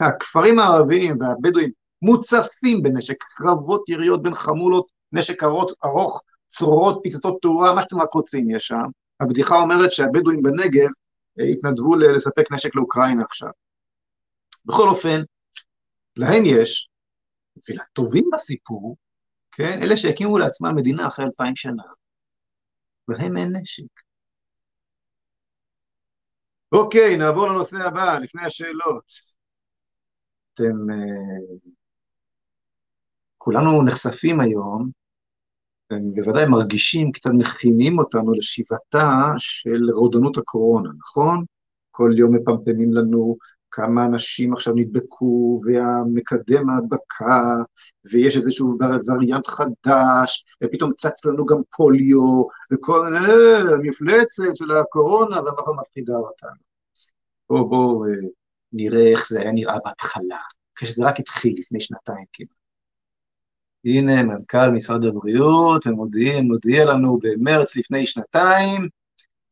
הכפרים הערביים והבדואים מוצפים בנשק, קרבות יריות בין חמולות, נשק ארוך, ארוך צרורות, פצצות תאורה, מה שאתם רק רוצים יש שם. הבדיחה אומרת שהבדואים בנגב אה, התנדבו לספק נשק לאוקראינה עכשיו. בכל אופן, להם יש, ולטובים בסיפור, כן, אלה שהקימו לעצמם מדינה אחרי אלפיים שנה, להם אין נשק. אוקיי, נעבור לנושא הבא, לפני השאלות. אתם, אה, כולנו נחשפים היום, בוודאי מרגישים, קצת מכינים אותנו לשיבתה של רודנות הקורונה, נכון? כל יום מפמפמים לנו כמה אנשים עכשיו נדבקו, והמקדם ההדבקה, ויש איזשהו וריאנט חדש, ופתאום צץ לנו גם פוליו, וכל אה, המפלצת של הקורונה, והמחר מפחידה אותנו. בואו בואו אה, נראה איך זה היה נראה בהתחלה, כשזה רק התחיל לפני שנתיים כמעט. הנה מנכ"ל משרד הבריאות, הם מודיעים, מודיע לנו במרץ לפני שנתיים,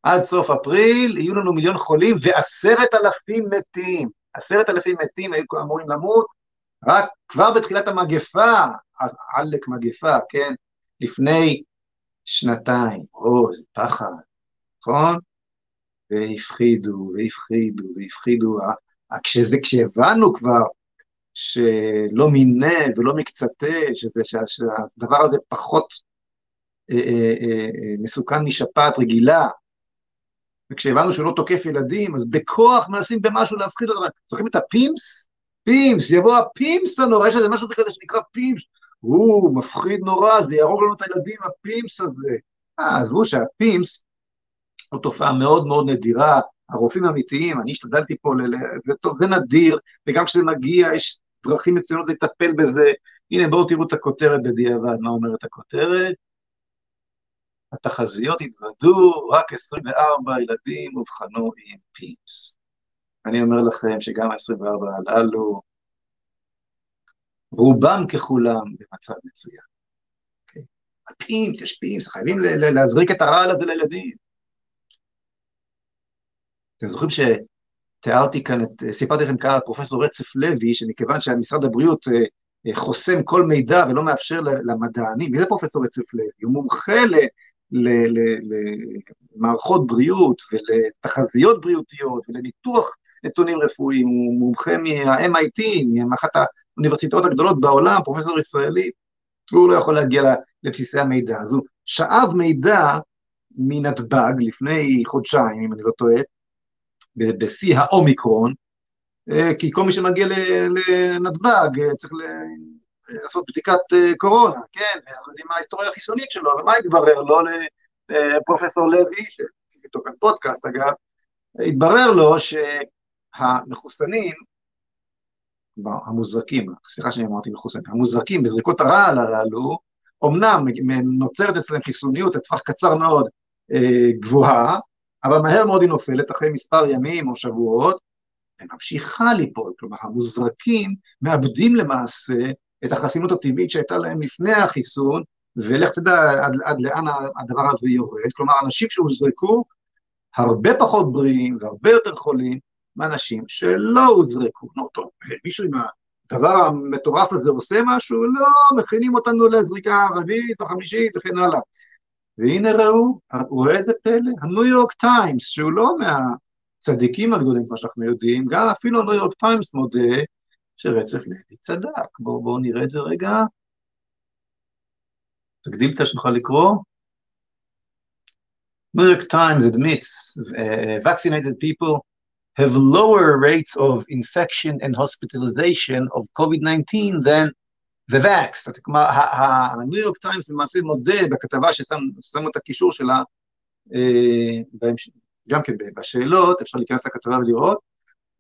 עד סוף אפריל יהיו לנו מיליון חולים ועשרת אלפים מתים. עשרת אלפים מתים היו אמורים למות רק כבר בתחילת המגפה, עלק מגפה, כן? לפני שנתיים. או, איזה פחד, נכון? והפחידו, והפחידו, והפחידו. כשזה, כשהבנו כבר שלא מיניה ולא מקצתה, שזה, שהדבר הזה פחות אה, אה, אה, מסוכן משפעת רגילה, וכשהבנו שהוא לא תוקף ילדים, אז בכוח מנסים במשהו להפחיד אותם. זוכרים את ה PIMS? PIMS, יבוא ה PIMS הנורא, יש איזה משהו כזה שנקרא PIMS, הוא מפחיד נורא, זה יהרוג לנו את הילדים, ה PIMS הזה. אה, עזבו שה PIMS הוא תופעה מאוד מאוד נדירה, הרופאים האמיתיים, אני השתדלתי פה, ל... זה טוב, זה נדיר, וגם כשזה מגיע, יש דרכים מצוינות לטפל בזה. הנה, בואו תראו את הכותרת בדיעבד, מה אומרת הכותרת? התחזיות התוודו, רק 24 ילדים אובחנו עם PIMS. אני אומר לכם שגם ה-24 הללו, רובם ככולם במצב מצוין. Okay. אוקיי? ה PIMS, יש PIMS, חייבים להזריק את הרעל הזה לילדים. אתם זוכרים שתיארתי כאן, את, סיפרתי לכם כאן על פרופסור רצף לוי, שמכיוון שמשרד הבריאות אה, אה, חוסם כל מידע ולא מאפשר למדענים, מי זה פרופסור רצף לוי? הוא מומחה למערכות בריאות ולתחזיות בריאותיות ולניתוח נתונים רפואיים, הוא מומחה מה-MIT, מאחת האוניברסיטאות הגדולות בעולם, פרופסור ישראלי, והוא לא יכול להגיע לבסיסי המידע. אז הוא שאב מידע מנתב"ג לפני חודשיים, אם אני לא טועה, בשיא האומיקרון, אה, כי כל מי שמגיע לנתב"ג אה, צריך לעשות בדיקת אה, קורונה, כן, אנחנו יודעים מה ההיסטוריה החיסונית שלו, ומה התברר לו לפרופסור לוי, שעשיתי איתו כאן פודקאסט אגב, התברר לו שהמחוסנים, המוזרקים, סליחה שאני אמרתי מחוסנים, המוזרקים בזריקות הרעל הללו, אמנם נוצרת אצלם חיסוניות לטווח קצר מאוד אה, גבוהה, אבל מהר מאוד היא נופלת אחרי מספר ימים או שבועות, וממשיכה ליפול, כלומר המוזרקים מאבדים למעשה את החסינות הטבעית שהייתה להם לפני החיסון, ולך תדע עד, עד לאן הדבר הזה יורד, כלומר אנשים שהוזרקו הרבה פחות בריאים והרבה יותר חולים מאנשים שלא הוזרקו. נו טוב, מישהו עם הדבר המטורף הזה עושה משהו? לא, מכינים אותנו לזריקה הרביעית או חמישית וכן הלאה. והנה ראו, רואה איזה פלא, הניו יורק טיימס, שהוא לא מהצדיקים הגדולים, כמו שאנחנו יודעים, גם אפילו הניו יורק טיימס מודה שרצף לוי צדק. בואו בוא נראה את זה רגע. תגדיל את השנוכל לקרוא. New York Times admits uh, vaccinated people have lower rates of infection and hospitalization of COVID-19 than the vax. כלומר, הניו יורק טיימס למעשה מודה בכתבה ששמו את הקישור שלה, uh, גם כן בשאלות, אפשר להיכנס לכתבה ולראות,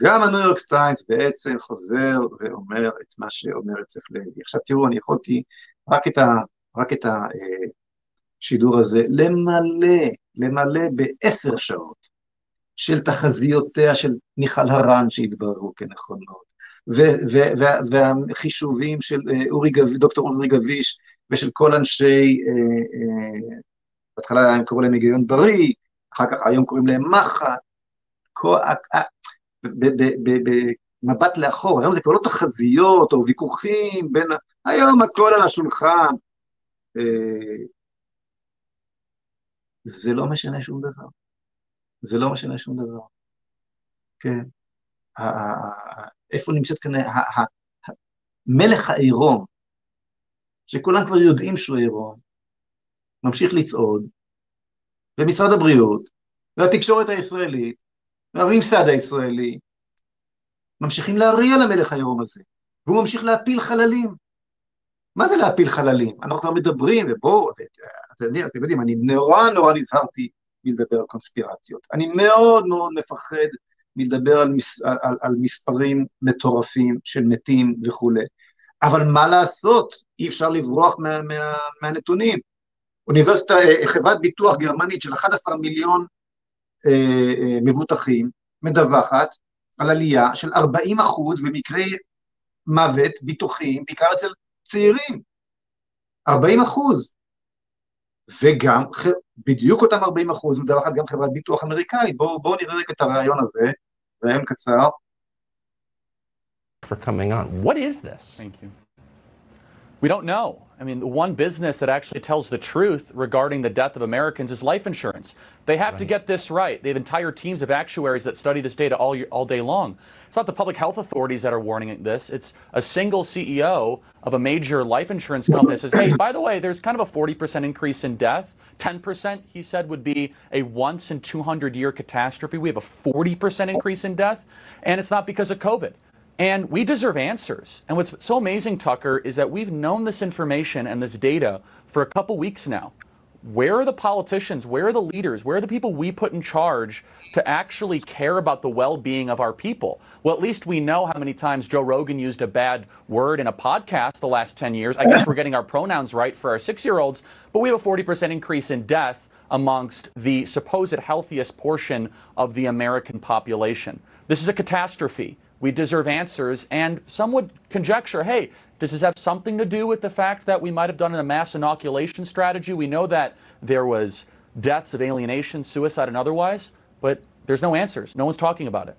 גם הניו יורק טיימס בעצם חוזר ואומר את מה שאומר אצל לוי. עכשיו תראו, אני יכולתי רק את, ה, רק את השידור הזה למלא, למלא בעשר שעות של תחזיותיה של מיכל הרן שהתבררו כנכונות, והחישובים של אה, אורי גב, דוקטור אורי גביש ושל כל אנשי, אה, אה, בהתחלה הם קראו להם היגיון בריא, אחר כך היום קוראים להם מחט, במבט לאחור, היום זה כבר לא תחזיות או ויכוחים בין, היום הכל על השולחן. אה, זה לא משנה שום דבר. זה לא משנה שום דבר. כן. איפה נמצאת כאן מלך העירום, שכולם כבר יודעים שהוא עירום, ממשיך לצעוד, ומשרד הבריאות, והתקשורת הישראלית, והממסד הישראלי, ממשיכים להריע למלך העירום הזה, והוא ממשיך להפיל חללים. מה זה להפיל חללים? אנחנו כבר מדברים, ובואו, אתם יודעים, אני נורא נורא נזהרתי מלדבר על קונספירציות. אני מאוד מאוד מפחד מלדבר על, מס, על, על, על מספרים מטורפים של מתים וכולי. אבל מה לעשות? אי אפשר לברוח מה, מה, מהנתונים. אוניברסיטה, אה, חברת ביטוח גרמנית של 11 מיליון מבוטחים מדווחת על עלייה של 40 אחוז במקרי מוות ביטוחיים, בעיקר אצל צעירים. 40 אחוז. וגם בדיוק אותם 40 אחוז מדווחת גם חברת ביטוח אמריקאית. בואו בוא נראה רק את הרעיון הזה, רעיון קצר.
For coming on. What is this?
Thank you. We don't know. I mean, the one business that actually tells the truth regarding the death of Americans is life insurance. They have right. to get this right. They have entire teams of actuaries that study this data all, year, all day long. It's not the public health authorities that are warning this. It's a single CEO of a major life insurance company that says, hey, by the way, there's kind of a 40% increase in death. 10%, he said, would be a once in 200 year catastrophe. We have a 40% increase in death, and it's not because of COVID. And we deserve answers. And what's so amazing, Tucker, is that we've known this information and this data for a couple weeks now. Where are the politicians? Where are the leaders? Where are the people we put in charge to actually care about the well being of our people? Well, at least we know how many times Joe Rogan used a bad word in a podcast the last 10 years. I guess we're getting our pronouns right for our six year olds, but we have a 40% increase in death amongst the supposed healthiest portion of the American population. This is a catastrophe. We deserve answers. And some would conjecture hey, does this have something to do with the fact that we might have done a mass inoculation strategy? We know that there was deaths of alienation, suicide, and otherwise, but there's no answers. No one's talking about it.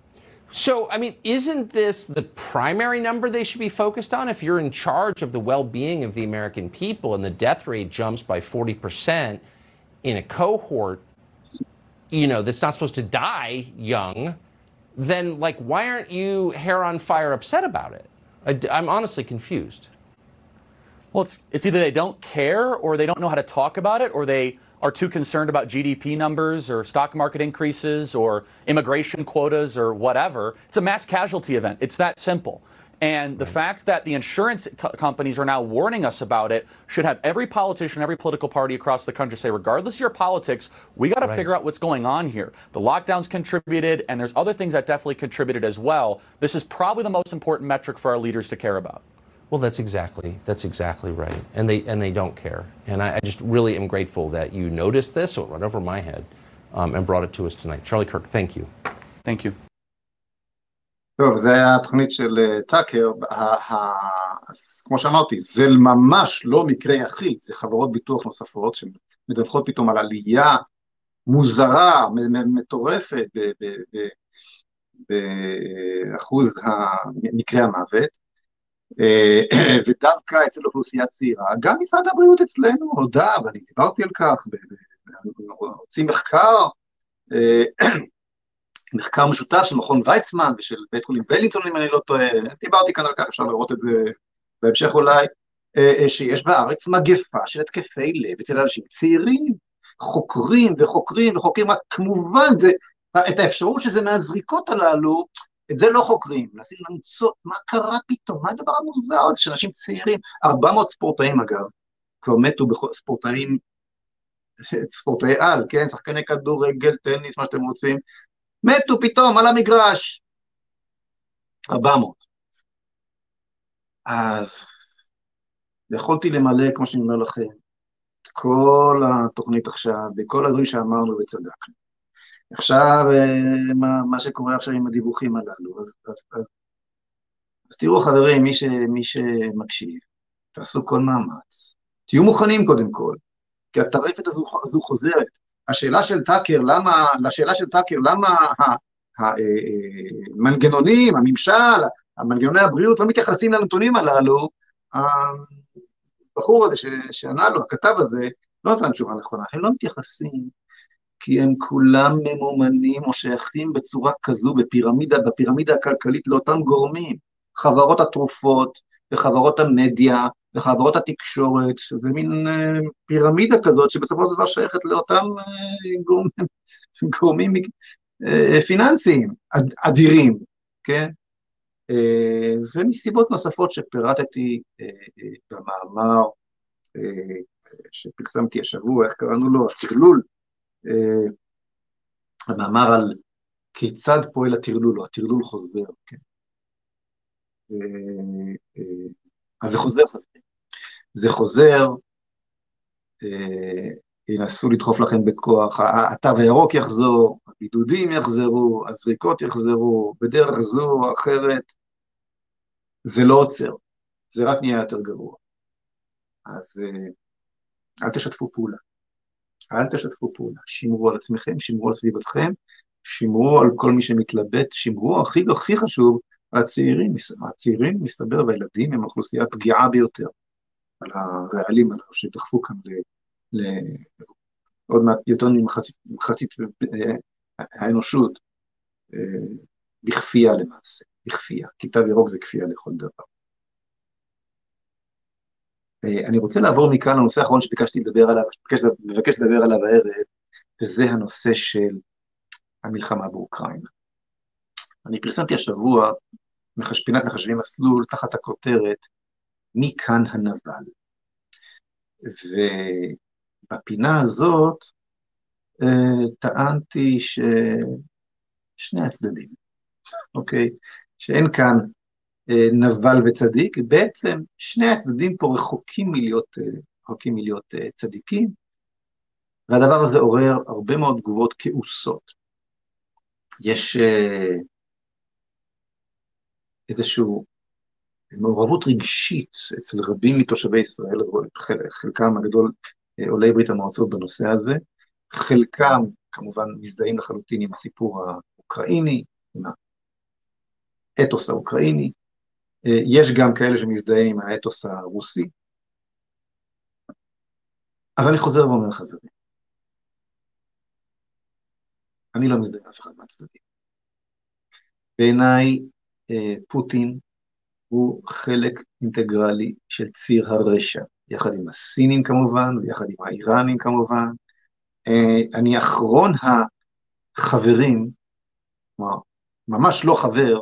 So, I mean, isn't this the primary number they should be focused on? If you're in charge of the well being of the American people and the death rate jumps by 40% in a cohort, you know, that's not supposed to die young, then like why aren't you hair on fire upset about it? I, am honestly confused.
Well, it's, it's either they don't care or they don't know how to talk about it or they are too concerned about GDP numbers or stock market increases or immigration quotas or whatever. It's a mass casualty event. It's that simple. And the fact that the insurance co- companies are now warning us about it should have every politician, every political party across the country say, regardless of your politics, we got to right. figure out what's going on here. The lockdowns contributed, and there's other things that definitely contributed as well. This is probably the most important metric for our leaders to care about.
Well, that's exactly that's exactly right, and they and they don't care. And I, I just really am grateful that you noticed this, so it went over my head, um, and brought it to us tonight. Charlie Kirk, thank you.
Thank you.
טוב, זה היה התוכנית של אה, טאקר, כמו שאמרתי, זה ממש לא מקרה יחיד, זה חברות ביטוח נוספות שמדווחות פתאום על עלייה מוזרה, מטורפת באחוז מקרי המוות, אה, ודווקא אצל אוכלוסייה צעירה, גם משרד הבריאות אצלנו הודה, ואני דיברתי על כך, הוציא מחקר, אה, מחקר משותף של מכון ויצמן ושל בית חולים בלינסון, אם אני לא טועה, דיברתי כאן על כך, אפשר לראות את זה בהמשך אולי, אה, אה, שיש בארץ מגפה של התקפי לב אצל אנשים צעירים, חוקרים וחוקרים וחוקרים, כמובן, זה, את האפשרות שזה מהזריקות הללו, את זה לא חוקרים, מנסים למצוא מה קרה פתאום, מה הדבר המוזר הזה שאנשים צעירים, 400 ספורטאים אגב, כבר מתו, בכל- ספורטאים, ספורטאי על, כן, שחקני כדורגל, טניס, מה שאתם רוצים, מתו פתאום על המגרש. 400. אז יכולתי למלא, כמו שאני אומר לכם, את כל התוכנית עכשיו, וכל הדברים שאמרנו וצדקנו. עכשיו, אה, מה, מה שקורה עכשיו עם הדיווחים הללו, אז, אז, אז, אז תראו חברים, מי, ש, מי שמקשיב, תעשו כל מאמץ, תהיו מוכנים קודם כל, כי הטרפת הזו, הזו חוזרת. השאלה של טאקר, למה, לשאלה של טאקר, למה המנגנונים, הממשל, המנגנוני הבריאות לא מתייחסים לנתונים הללו, הבחור הזה שענה לו, הכתב הזה, לא נתן תשובה נכונה, הם לא מתייחסים, כי הם כולם ממומנים או שייכים בצורה כזו בפירמידה, בפירמידה הכלכלית לאותם גורמים, חברות התרופות וחברות המדיה וחברות התקשורת, שזה מין אה, פירמידה כזאת שבסופו של דבר שייכת לאותם אה, גורמים, גורמים אה, פיננסיים אד, אדירים, כן? ומסיבות נוספות שפירטתי במאמר שפרסמתי השבוע, איך קראנו לו? הטרלול, המאמר על כיצד פועל הטרלול, או הטרלול חוזר, כן? אה, אה, אז זה חוזר, זה חוזר, אה, ינסו לדחוף לכם בכוח, התו הירוק יחזור, הבידודים יחזרו, הזריקות יחזרו, בדרך זו או אחרת, זה לא עוצר, זה רק נהיה יותר גרוע. אז אל תשתפו פעולה, אל תשתפו פעולה, שמרו על עצמכם, שמרו על סביבתכם, שמרו על כל מי שמתלבט, שמרו הכי הכי חשוב הצעירים, הצעירים מסתבר והילדים הם האוכלוסייה הפגיעה ביותר, על הרעלים הללו שדחפו כאן ל... ל... עוד מעט יותר ממחצית מחצית, אה, האנושות אה, בכפייה למעשה, בכפייה, כי תו ירוק זה כפייה לכל דבר. אה, אני רוצה לעבור מכאן לנושא האחרון שביקשתי לדבר עליו, מבקש לדבר עליו הערב, וזה הנושא של המלחמה באוקראינה. אני פרסמתי השבוע פינת מחשבים מסלול תחת הכותרת מי כאן הנבל. ובפינה הזאת אה, טענתי ששני הצדדים, אוקיי? שאין כאן אה, נבל וצדיק, בעצם שני הצדדים פה רחוקים מלהיות, אה, רחוקים מלהיות צדיקים, והדבר הזה עורר הרבה מאוד תגובות כעוסות. יש איזושהי מעורבות רגשית אצל רבים מתושבי ישראל, חלקם הגדול עולי ברית המועצות בנושא הזה, חלקם כמובן מזדהים לחלוטין עם הסיפור האוקראיני, עם האתוס האוקראיני, יש גם כאלה שמזדהים עם האתוס הרוסי, אז אני חוזר ואומר חברים, אני לא מזדהה עם אף אחד מהצדדים. בעיניי פוטין הוא חלק אינטגרלי של ציר הרשע, יחד עם הסינים כמובן, ויחד עם האיראנים כמובן. אני אחרון החברים, כלומר, ממש לא חבר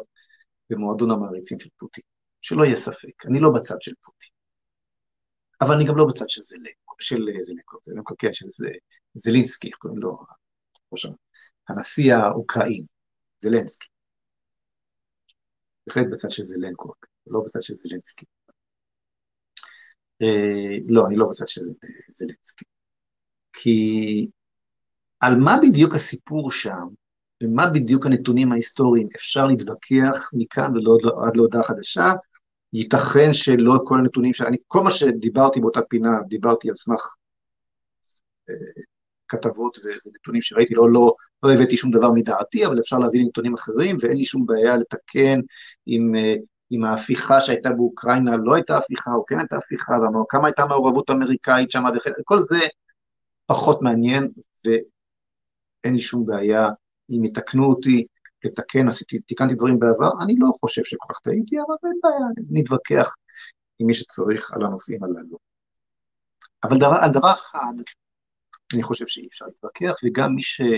במועדון המעריצים של פוטין, שלא יהיה ספק, אני לא בצד של פוטין. אבל אני גם לא בצד של זלנקו, של זלנקו, זלנקו, כן, של זלינסקי, קוראים לו, הנשיא האוקראיני, זלנסקי. בהחלט בצד של זלנקו, לא בצד של זלנסקי. אה, לא, אני לא רוצה שזה זלנסקי. כי על מה בדיוק הסיפור שם, ומה בדיוק הנתונים ההיסטוריים, אפשר להתווכח מכאן ועד להודעה חדשה, ייתכן שלא כל הנתונים, שאני, כל מה שדיברתי באותה פינה, דיברתי על סמך אה, כתבות ונתונים שראיתי, לא, לא, לא הבאתי שום דבר מדעתי, אבל אפשר להביא נתונים אחרים, ואין לי שום בעיה לתקן אם, אה, אם ההפיכה שהייתה באוקראינה לא הייתה הפיכה, או כן הייתה הפיכה, וכמה הייתה מעורבות אמריקאית שם, כל זה פחות מעניין, ואין לי שום בעיה אם יתקנו אותי, לתקן, עשיתי, תיקנתי דברים בעבר, אני לא חושב שכל כך טעיתי, אבל אין בעיה, נתווכח עם מי שצריך על הנושאים הללו. אבל דבר, על דבר אחד, אני חושב שאי אפשר להתווכח, וגם מי שניסה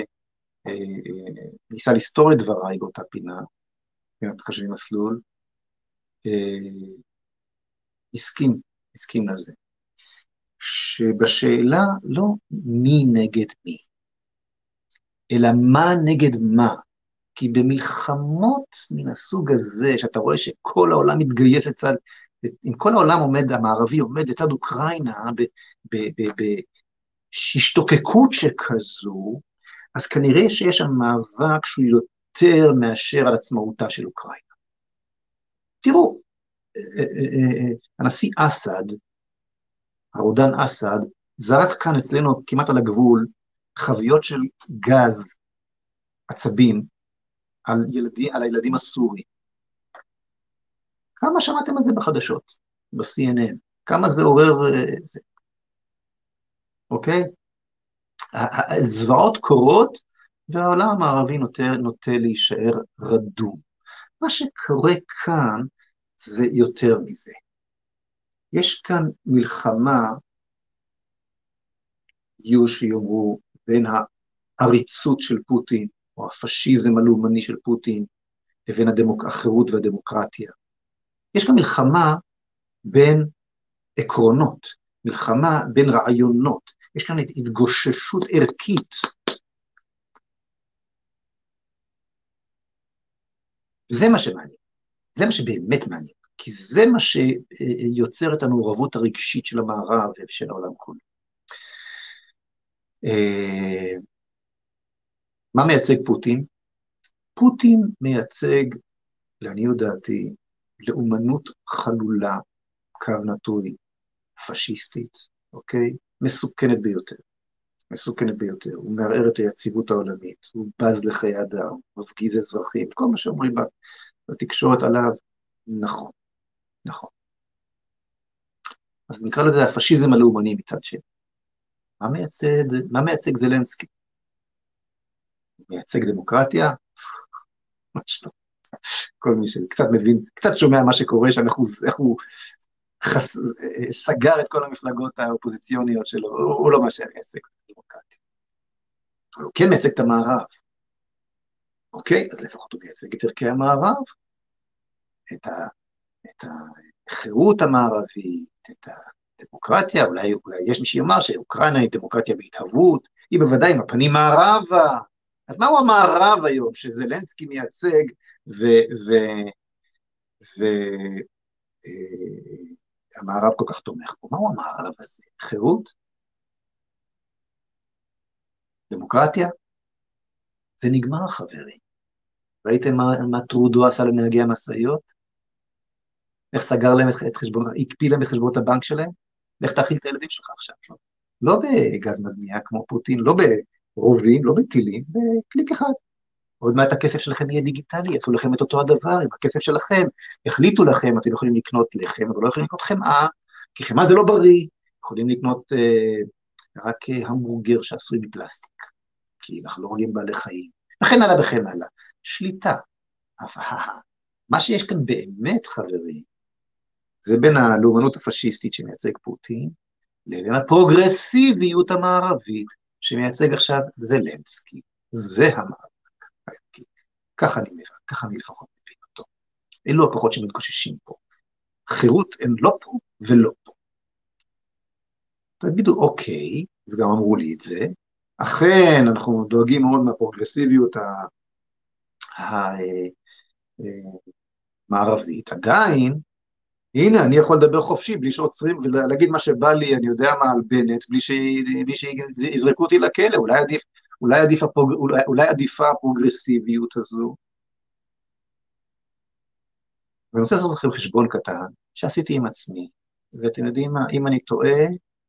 אה, אה, לסתור את דבריי באותה פינה, מבחינת חשבים מסלול, אה, הסכים, הסכים לזה. שבשאלה לא מי נגד מי, אלא מה נגד מה. כי במלחמות מן הסוג הזה, שאתה רואה שכל העולם מתגייס לצד, אם כל העולם עומד, המערבי עומד לצד אוקראינה, בהשתוקקות שכזו, אז כנראה שיש שם מאבק שהוא יותר מאשר על עצמאותה של אוקראינה. תראו, אה, אה, אה, הנשיא אסד, הרודן אסד, זרק כאן אצלנו כמעט על הגבול חביות של גז עצבים על, ילדי, על הילדים הסורים. כמה שמעתם על זה בחדשות, ב-CNN? כמה זה עורר... זה. אוקיי? הזוועות קורות, והעולם המערבי נוטה, נוטה להישאר רדום. מה שקורה כאן זה יותר מזה. יש כאן מלחמה, יהיו שיאמרו, בין העריצות של פוטין, או הפשיזם הלאומני של פוטין, לבין הדמוק... החירות והדמוקרטיה. יש כאן מלחמה בין עקרונות, מלחמה בין רעיונות, יש כאן התגוששות ערכית. זה מה שמעניין, זה מה שבאמת מעניין. כי זה מה שיוצר את המעורבות הרגשית של המערב ושל העולם כולו. אה, מה מייצג פוטין? פוטין מייצג, לעניות דעתי, לאומנות חלולה, קו נטוי, פשיסטית, אוקיי? מסוכנת ביותר. מסוכנת ביותר. הוא מערער את היציבות העולמית, הוא בז לחיי אדם, מפגיז אזרחים, כל מה שאומרים בתקשורת עליו, נכון. נכון. אז נקרא לזה הפשיזם הלאומני מצד שני. מה מייצג, מה מייצג זלנסקי? מייצג דמוקרטיה? ממש לא. כל מי שקצת מבין, קצת שומע מה שקורה שם, איך הוא, איך הוא חס, סגר את כל המפלגות האופוזיציוניות שלו, הוא, הוא לא מה שמייצג דמוקרטיה. אבל הוא כן מייצג את המערב. אוקיי, אז לפחות הוא מייצג את ערכי המערב, את ה... את החירות המערבית, את הדמוקרטיה, אולי, אולי יש מי שיאמר שאוקראינה היא דמוקרטיה בהתהוות, היא בוודאי עם הפנים מערבה. אז מהו המערב היום שזלנסקי מייצג והמערב כל כך תומך בו? מהו המערב הזה? חירות? דמוקרטיה? זה נגמר, חברים. ראיתם מה, מה טרודו עשה לנהגי המשאיות? איך סגר להם את חשבונות, הקפיא להם את חשבונות הבנק שלהם, לך תאכיל את הילדים שלך עכשיו. לא, לא בגז מזניע כמו פוטין, לא ברובים, לא בטילים, בקליק אחד. עוד מעט הכסף שלכם יהיה דיגיטלי, יעשו לכם את אותו הדבר עם הכסף שלכם, החליטו לכם, אתם יכולים לקנות לחם, אבל לא יכולים לקנות חמאה, כי חמאה זה לא בריא, יכולים לקנות אה, רק אה, המבורגר שעשוי מפלסטיק, כי אנחנו לא רואים בעלי חיים, וכן הלאה וכן הלאה. שליטה. אבל מה שיש כאן באמת, חברים, זה בין הלאומנות הפשיסטית שמייצג פוטין, לבין הפרוגרסיביות המערבית שמייצג עכשיו זלנסקי. זה המאבק. ככה אני מבין, ככה אני לפחות מבין אותו. אלו הכוחות שמתגוששים פה. חירות הן לא פה ולא פה. תגידו, אוקיי, וגם אמרו לי את זה, אכן, אנחנו דואגים מאוד מהפרוגרסיביות המערבית, עדיין הנה, אני יכול לדבר חופשי בלי שעוצרים ולהגיד מה שבא לי, אני יודע מה, על בנט. בלי שיזרקו אותי לכלא, אולי, עדיף, אולי, עדיף הפוג... אולי, אולי עדיפה הפרוגרסיביות הזו. ואני רוצה לעשות לכם חשבון קטן שעשיתי עם עצמי, ואתם יודעים מה, אם אני טועה,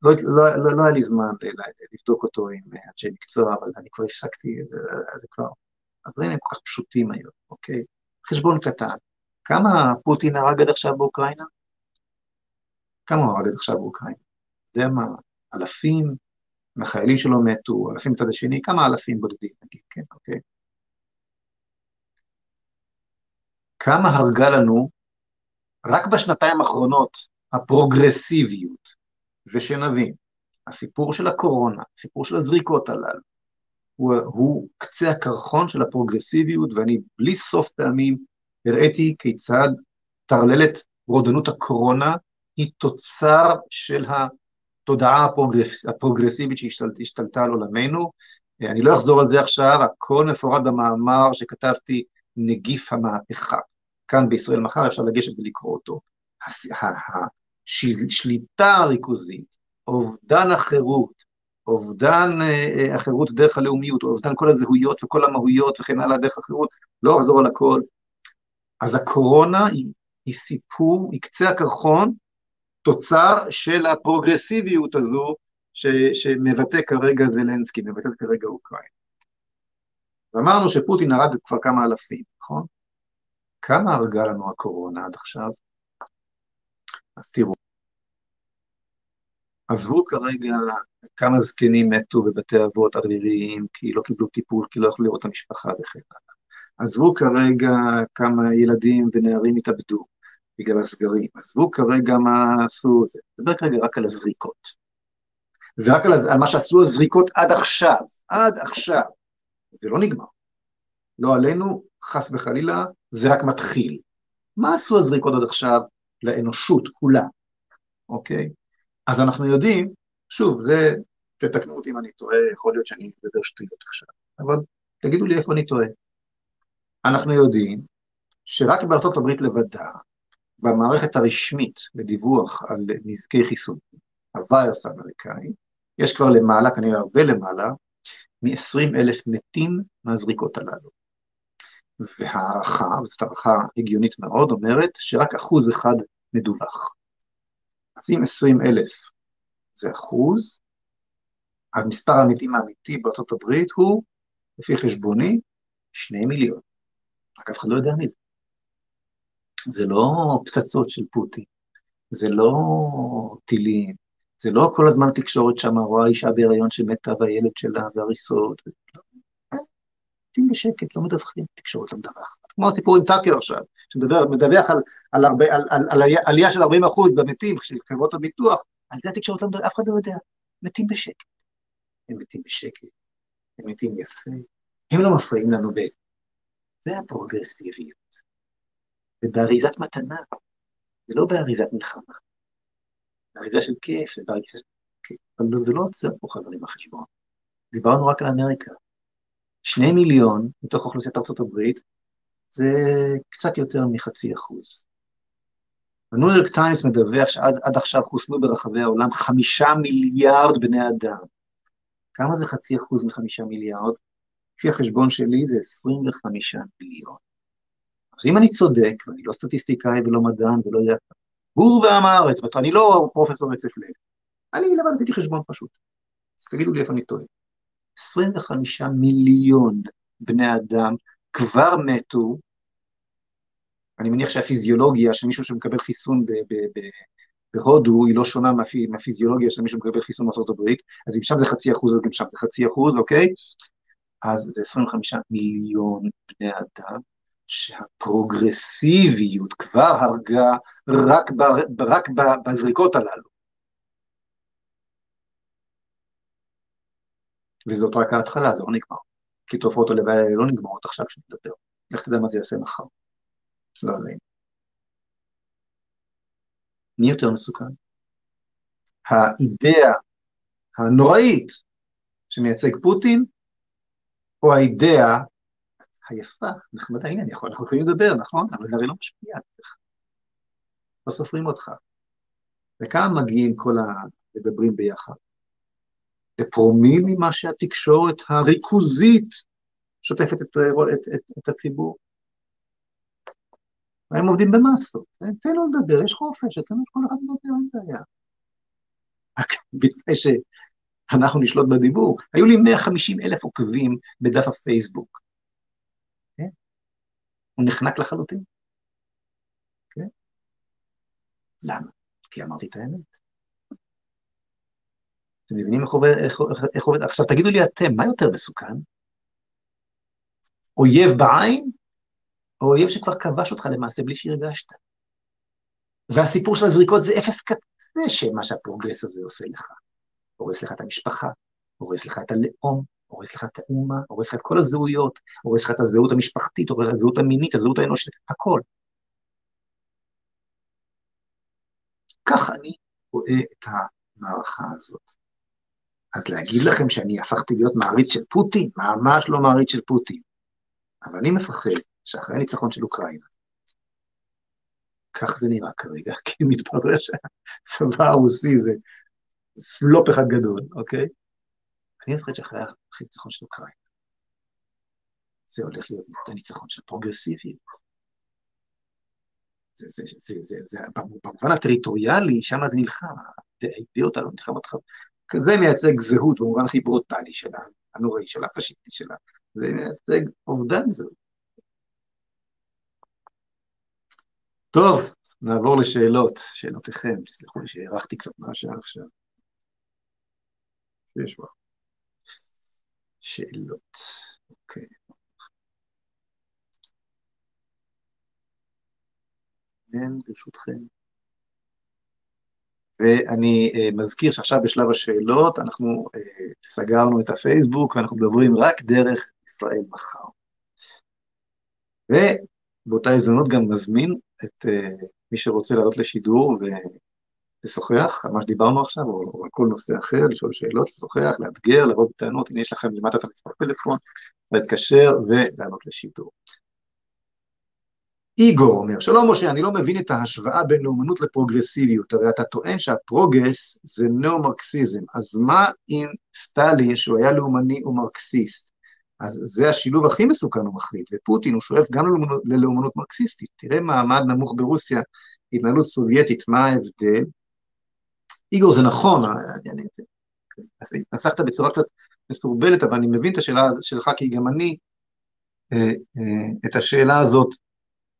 לא, לא, לא, לא היה לי זמן לבדוק אותו עם אנשי מקצוע, אבל אני כבר הפסקתי, זה, זה כבר, הדברים הם כל כך פשוטים היום, אוקיי? חשבון קטן. כמה פוטין הרג עד עכשיו באוקראינה? כמה הוא הרג עד עכשיו באוקראינה? אתה יודע מה, אלפים מהחיילים שלו מתו, אלפים מצד השני, כמה אלפים בודדים נגיד, כן, אוקיי? כמה הרגה לנו רק בשנתיים האחרונות הפרוגרסיביות, ושנבין, הסיפור של הקורונה, הסיפור של הזריקות הללו, הוא, הוא קצה הקרחון של הפרוגרסיביות, ואני בלי סוף פעמים הראיתי כיצד טרללת רודנות הקורונה היא תוצר של התודעה הפרוגרס, הפרוגרסיבית שהשתלטה על עולמנו. אני לא אחזור על זה עכשיו, הכל מפורט במאמר שכתבתי, נגיף המהפכה. כאן בישראל מחר אפשר לגשת ולקרוא אותו. השליטה הריכוזית, אובדן החירות, אובדן אה, החירות דרך הלאומיות, אובדן כל הזהויות וכל המהויות וכן הלאה דרך החירות, לא אחזור על הכל. אז הקורונה היא, היא סיפור, היא קצה הקרחון, תוצר של הפרוגרסיביות הזו ש, שמבטא כרגע זלנסקי, מבטאת כרגע אוקראינה. ואמרנו שפוטין הרג כבר כמה אלפים, נכון? כמה הרגה לנו הקורונה עד עכשיו? אז תראו, עזבו כרגע כמה זקנים מתו בבתי אבות עריריים, כי לא קיבלו טיפול, כי לא יכלו לראות את המשפחה וכן הלאה. עזבו כרגע כמה ילדים ונערים התאבדו בגלל הסגרים, עזבו כרגע מה עשו, זה נדבר כרגע רק על הזריקות. ורק על, על מה שעשו הזריקות עד עכשיו, עד עכשיו. זה לא נגמר. לא עלינו, חס וחלילה, זה רק מתחיל. מה עשו הזריקות עד עכשיו לאנושות כולה, אוקיי? אז אנחנו יודעים, שוב, זה, תתקנו אותי אם אני טועה, יכול להיות שאני מדבר שטויות עכשיו, אבל תגידו לי איפה אני טועה. אנחנו יודעים שרק בארצות הברית לבדה, במערכת הרשמית לדיווח על נזקי חיסון, הווירוס האמריקאי, יש כבר למעלה, כנראה הרבה למעלה, מ-20 אלף מתים מהזריקות הללו. והערכה, וזאת הערכה הגיונית מאוד, אומרת שרק אחוז אחד מדווח. אז אם 20 אלף זה אחוז, המספר המתים האמיתי בארצות הברית הוא, לפי חשבוני, שני מיליון. רק אף אחד לא יודע מזה. זה לא פצצות של פוטין, זה לא טילים, זה לא כל הזמן תקשורת שם רואה אישה בהיריון שמתה והילד שלה והריסות. מתים בשקט, לא מדווחים, תקשורת לא מדווחת. כמו הסיפור עם טאקר עכשיו, שמדווח על, על, על, על, על עלייה של 40 אחוז במתים של חברות הביטוח, על זה התקשורת לא מדווחת, אף אחד לא יודע. מתים בשקט. הם מתים בשקט, הם מתים יפה, הם לא מפריעים לנו בזה. זה הפרוגרסיביות. זה באריזת מתנה, זה לא באריזת מלחמה. באריזה של כיף, זה באריזה של כיף. אבל זה לא עוצר פה חברים בחשבון. דיברנו רק על אמריקה. שני מיליון מתוך אוכלוסיית ארצות הברית זה קצת יותר מחצי אחוז. הניו יורק טיימס מדווח שעד עכשיו חוסנו ברחבי העולם חמישה מיליארד בני אדם. כמה זה חצי אחוז מחמישה מיליארד? לפי החשבון שלי זה 25 מיליון. אז אם אני צודק, ואני לא סטטיסטיקאי ולא מדען ולא יודע, בור ועם הארץ, ואני לא פרופסור רצף לב, אני לבד עשיתי חשבון פשוט. תגידו לי איפה אני טועה. 25 מיליון בני אדם כבר מתו, אני מניח שהפיזיולוגיה של מישהו שמקבל חיסון בהודו היא לא שונה מהפיזיולוגיה של מישהו שמקבל חיסון בארצות הברית, אז אם שם זה חצי אחוז, אז גם שם זה חצי אחוז, אוקיי? אז זה 25 מיליון בני אדם, שהפרוגרסיביות כבר הרגה רק, ב, רק ב, בזריקות הללו. וזאת רק ההתחלה, זה לא נגמר. כי תופעות הלוואי האלה לא נגמרות עכשיו כשנדבר. לך תדע מה זה יעשה מחר. לא יודע. מי יותר מסוכן? האידאה הנוראית שמייצג פוטין, או האידאה היפה, נחמדה, הנה, אני יכול, אנחנו יכולים לדבר, נכון? אבל זה הרי לא משפיע עליך. לא סופרים אותך. וכמה מגיעים כל המדברים ביחד? לפרומיל ממה שהתקשורת הריכוזית שוטפת את, את, את, את הציבור. הם עובדים במסות, תן לו לדבר, יש חופש, תן לו כל אחד לדבר, אין בעיה. רק בתנאי שאנחנו נשלוט בדיבור. היו לי 150 אלף עוקבים בדף הפייסבוק. הוא נחנק לחלוטין. כן? למה? כי אמרתי את האמת. אתם מבינים איך עובד, איך, איך עובד? עכשיו תגידו לי אתם, מה יותר מסוכן? אויב בעין, או אויב שכבר כבש אותך למעשה בלי שהרגשת? והסיפור של הזריקות זה אפס קצה שמה שה progress הזה עושה לך. הורס לך את המשפחה, הורס לך את הלאום, הורס לך את האומה, הורס לך את כל הזהויות, הורס לך את הזהות המשפחתית, הורס לך את הזהות המינית, הזהות האנושית, הכל. כך אני רואה את המערכה הזאת. אז להגיד לכם שאני הפכתי להיות מעריץ של פוטין? ממש לא מעריץ של פוטין. אבל אני מפחד שאחרי הניצחון של אוקראינה, כך זה נראה כרגע, כי מתברר שהצבא הרוסי זה פלופ אחד גדול, אוקיי? אני מפחד שאחרי הניצחון של אוקראינה, זה הולך להיות הניצחון של פרוגרסיביות. זה, זה, זה, זה, זה, במובן הטריטוריאלי, שם זה נלחם, האידאות הללו נלחמות זה מייצג זהות במובן הכי ברוטלי שלה, הנוראי שלה, הפשיסטי שלה, זה מייצג אובדן זהות. טוב, נעבור לשאלות, שאלותיכם, תסלחו לי שהארכתי קצת מהשעה עכשיו. יש כבר. שאלות, אוקיי. כן, ברשותכם. ואני uh, מזכיר שעכשיו בשלב השאלות אנחנו uh, סגרנו את הפייסבוק ואנחנו מדברים רק דרך ישראל מחר. ובאותה הזדמנות גם מזמין את uh, מי שרוצה לעלות לשידור ולשוחח על מה שדיברנו עכשיו, או, או על כל נושא אחר, לשאול שאלות, לשוחח, לאתגר, לבוא בטענות, הנה יש לכם למטה את המספר טלפון, להתקשר ולעלות לשידור. איגור אומר, שלום משה, אני לא מבין את ההשוואה בין לאומנות לפרוגרסיביות, הרי אתה טוען שה progress זה נאו-מרקסיזם, אז מה עם סטלין שהוא היה לאומני ומרקסיסט? אז זה השילוב הכי מסוכן ומחריד, ופוטין הוא שואף גם ללאומנות, ללאומנות מרקסיסטית. תראה מעמד נמוך ברוסיה, התנהלות סובייטית, מה ההבדל? איגור, זה נכון, אני, נסחת בצורה קצת מסורבלת, אבל אני מבין את השאלה שלך, כי גם אני, אה, אה, את השאלה הזאת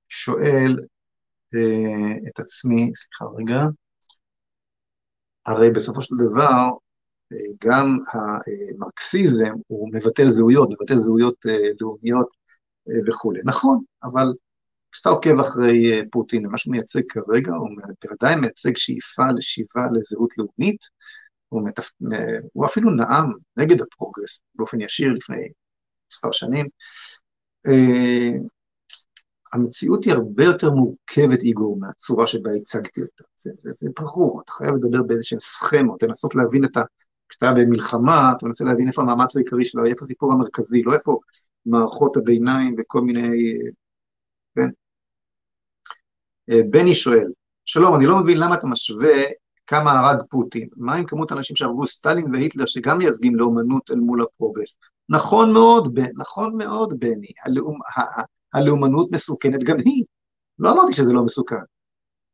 שואל אה, את עצמי, סליחה רגע, הרי בסופו של דבר אה, גם המרקסיזם הוא מבטל זהויות, מבטל זהויות אה, לאומיות אה, וכולי. נכון, אבל כשאתה עוקב אחרי אה, פוטין, מה שהוא מייצג כרגע, הוא בוודאי מייצג שאיפה לשיבה לזהות לאומית, הוא, מתפ... אה, הוא אפילו נאם נגד הפרוגרס באופן ישיר לפני מספר שנים. אה, המציאות היא הרבה יותר מורכבת, איגור, מהצורה שבה הצגתי אותה. זה, זה, זה ברור, אתה חייב לדבר באיזשהן סכמות, לנסות להבין את ה... כשאתה במלחמה, אתה מנסה להבין איפה המאמץ העיקרי שלו, איפה הסיפור המרכזי, לא איפה מערכות הביניים וכל מיני... כן? אה, בני שואל, שלום, אני לא מבין למה אתה משווה כמה הרג פוטין. מה עם כמות האנשים שהרגו סטלין והיטלר, שגם מייצגים לאומנות אל מול ה progress? נכון מאוד, נכון מאוד, בני. הלאום, הלאומנות מסוכנת גם היא. לא אמרתי שזה לא מסוכן.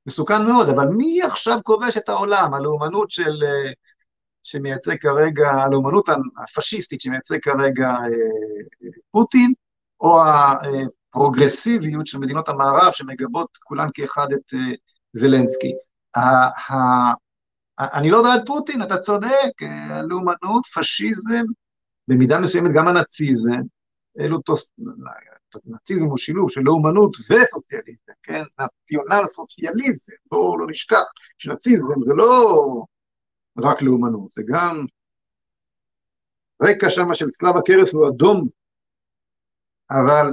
מסוכן מאוד, אבל מי עכשיו כובש את העולם? הלאומנות של, אה, שמייצג כרגע, הלאומנות הפשיסטית שמייצג כרגע אה, פוטין, או הפרוגרסיביות של מדינות המערב שמגבות כולן כאחד את אה, זלנסקי. אני לא בעד פוטין, אתה צודק, לאומנות, פשיזם, במידה מסוימת גם הנאציזם, אלו תוס... נאציזם הוא שילוב של לאומנות וסוציאליזם, כן? נציונל סוציאליזם, בואו לא נשכח שנאציזם זה לא רק לאומנות, זה גם רקע שם של צלב הקרס הוא אדום, אבל,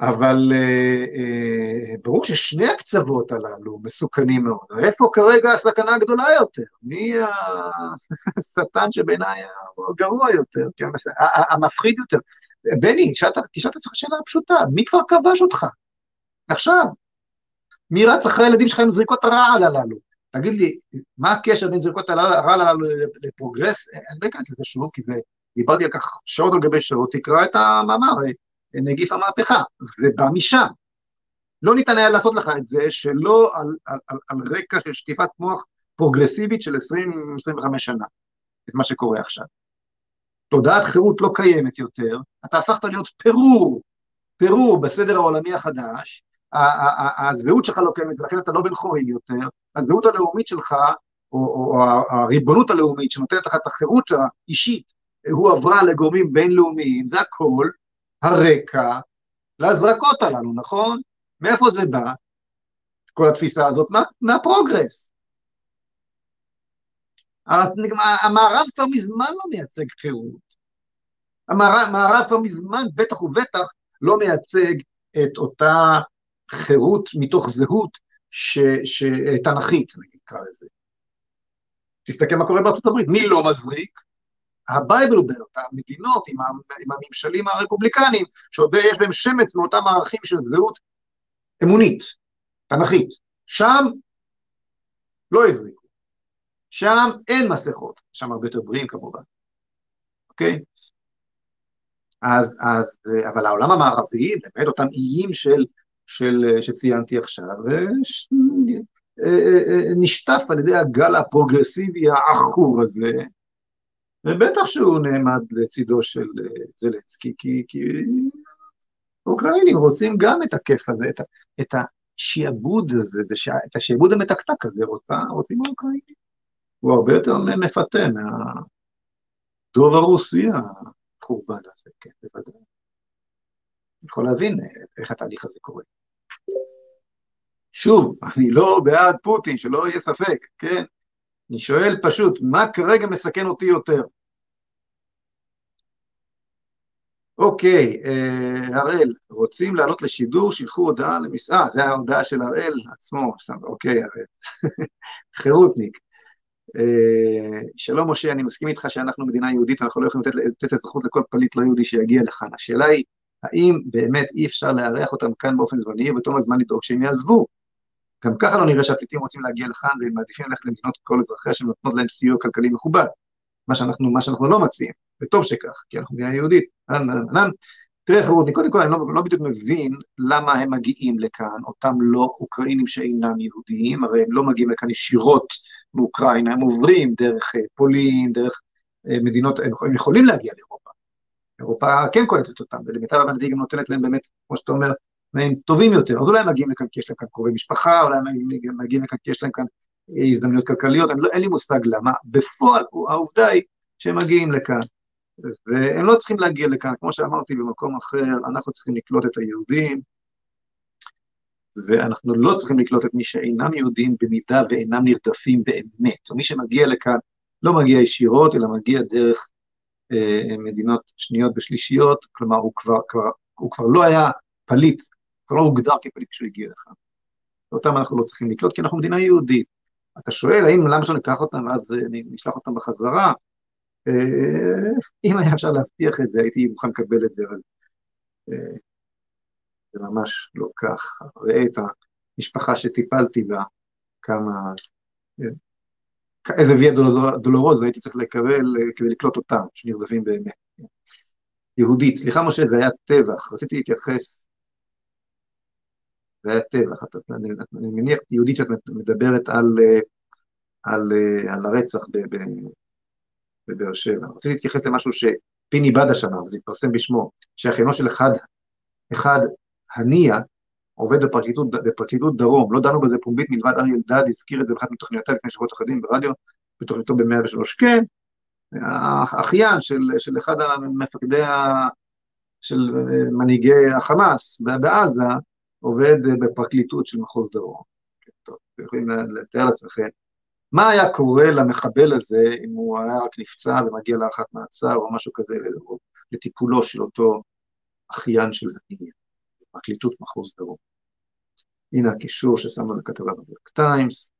אבל אה, אה, ברור ששני הקצוות הללו מסוכנים מאוד. איפה כרגע הסכנה הגדולה יותר? מי השטן שבעיניי הגרוע יותר, כן? המפחיד יותר? בני, תשאל את עצמך שאלה פשוטה, מי כבר כבש אותך? עכשיו. מי רץ אחרי הילדים שלך עם זריקות הרעל הללו? תגיד לי, מה הקשר בין זריקות הרעל הללו לפרוגרס? אני לא אכנס לזה שוב, כי זה, דיברתי על כך שעות על גבי שעות, תקרא את המאמר, נגיף המהפכה, זה בא משם. לא ניתן היה לעשות לך את זה שלא על, על, על, על רקע של שטיפת מוח פרוגרסיבית של 20-25 שנה, את מה שקורה עכשיו. תודעת חירות לא קיימת יותר, אתה הפכת להיות פירור, פירור בסדר העולמי החדש, הזהות שלך לא קיימת, ולכן אתה לא בן חורים יותר, הזהות הלאומית שלך, או, או, או הריבונות הלאומית שנותנת לך את החירות האישית, הוא עברה לגורמים בינלאומיים, זה הכל הרקע להזרקות הללו, נכון? מאיפה זה בא? כל התפיסה הזאת? מה, מה progress. המערב כבר מזמן לא מייצג חירות. המערב כבר מזמן, בטח ובטח, לא מייצג את אותה חירות מתוך זהות ש, ש, תנכית, נקרא לזה. תסתכל מה קורה בארצות הברית, מי לא מזריק? ה Bible Belt, המדינות עם, עם הממשלים הרפובליקניים, שיש בהם שמץ מאותם ערכים של זהות אמונית, תנכית. שם לא הזריקו. שם אין מסכות, שם הרבה יותר בריאים כמובן, אוקיי? אז, אז, אבל העולם המערבי, באמת אותם איים של, של, שציינתי עכשיו, ש, אה, אה, אה, נשטף על ידי הגל הפרוגרסיבי העכור הזה, ובטח שהוא נעמד לצידו של זלצקי, כי, כי האוקראינים רוצים גם את הכיף הזה, את, את השיעבוד הזה, זה את השיעבוד המתקתק הזה רוצה, רוצים האוקראינים. הוא הרבה יותר מפתה מהדוב הרוסי החורבן הזה, כן, בוודאי. אני יכול להבין איך התהליך הזה קורה. שוב, אני לא בעד פוטין, שלא יהיה ספק, כן? אני שואל פשוט, מה כרגע מסכן אותי יותר? אוקיי, אה, הראל, רוצים לעלות לשידור, שילחו הודעה למסעה, אה, זה ההודעה של הראל עצמו, אוקיי, הראל, חירותניק. אה, שלום משה, אני מסכים איתך שאנחנו מדינה יהודית, אנחנו לא יכולים לתת, לתת אזרחות לכל פליט לא יהודי שיגיע לכאן. השאלה היא, האם באמת אי אפשר לארח אותם כאן באופן זמני, ובתום הזמן לדאוג שהם יעזבו? גם ככה לא נראה שהפליטים רוצים להגיע לכאן והם מעדיפים ללכת למדינות כל אזרחיה שנותנות להם סיוע כלכלי מכובד, מה שאנחנו, מה שאנחנו לא מציעים, וטוב שכך, כי אנחנו מדינה יהודית. תראה חרותי, קודם כל אני לא, לא בדיוק מבין למה הם מגיעים לכאן, אותם לא אוקראינים שאינם יהודיים, הרי הם לא מגיעים לכאן ישירות מאוקראינה, הם עוברים דרך אה, פולין, דרך אה, מדינות, הם יכולים להגיע לאירופה. אירופה כן קולטת אותם, ולמיטב הבנתי גם נותנת להם באמת, כמו שאתה אומר, תנאים טובים יותר, אז אולי הם מגיעים לכאן כי יש להם כאן קרובי משפחה, אולי הם מגיעים לכאן כי יש להם כאן הזדמנויות כלכליות, לא, אין לי מושג למה. בפועל, העובדה היא שהם מגיעים לכאן, והם לא צריכים להגיע לכאן, כמו שאמרתי, במקום אחר, אנחנו צריכים לקלוט את היהודים, ואנחנו לא צריכים לקלוט את מי שאינם יהודים במידה ואינם נרדפים באמת. ומי שמגיע לכאן לא מגיע ישירות, אלא מגיע דרך אה, מדינות שניות ושלישיות, כלומר הוא כבר, כבר, הוא כבר לא היה פליט, כבר לא הוגדר כפליט כשהוא הגיע לכאן. אותם אנחנו לא צריכים לקלוט, כי אנחנו מדינה יהודית. אתה שואל, האם למה שלא ניקח אותם אה, נשלח אותם בחזרה? אה, אם היה אפשר להבטיח את זה, הייתי מוכן לקבל את זה, אבל אה, זה ממש לא כך. ראה את המשפחה שטיפלתי בה, כמה... איזה ויה דולורוזה הייתי צריך לקבל כדי לקלוט אותם, שנרדפים באמת. יהודית, סליחה משה, זה היה טבח, רציתי להתייחס זה היה טבח. אני, אני מניח, יהודית, שאת מדברת על, אה, על, אה, על הרצח בבאר שבע. רציתי להתייחס למשהו שפיני בדש אמר, זה התפרסם בשמו, שאחיינו של אחד, אחד הנייה, עובד בפרקליטות, בפרקליטות דרום, לא דנו בזה פומבית מלבד אריה אלדד, הזכיר את זה באחת מתוכניותיה לפני שבועות אחדים ברדיו, בתוכניתו ב-103, כן, האחיין של, של אחד המפקדי, של מנהיגי החמאס בעזה, עובד בפרקליטות של מחוז דרום. כן, טוב, יכולים לתאר לעצמכם. מה היה קורה למחבל הזה אם הוא היה רק נפצע ומגיע להארכת מעצר או משהו כזה, לטיפולו של אותו אחיין של הניה, פרקליטות מחוז דרום. הנה הקישור ששמנו לכתבה בברק טיימס.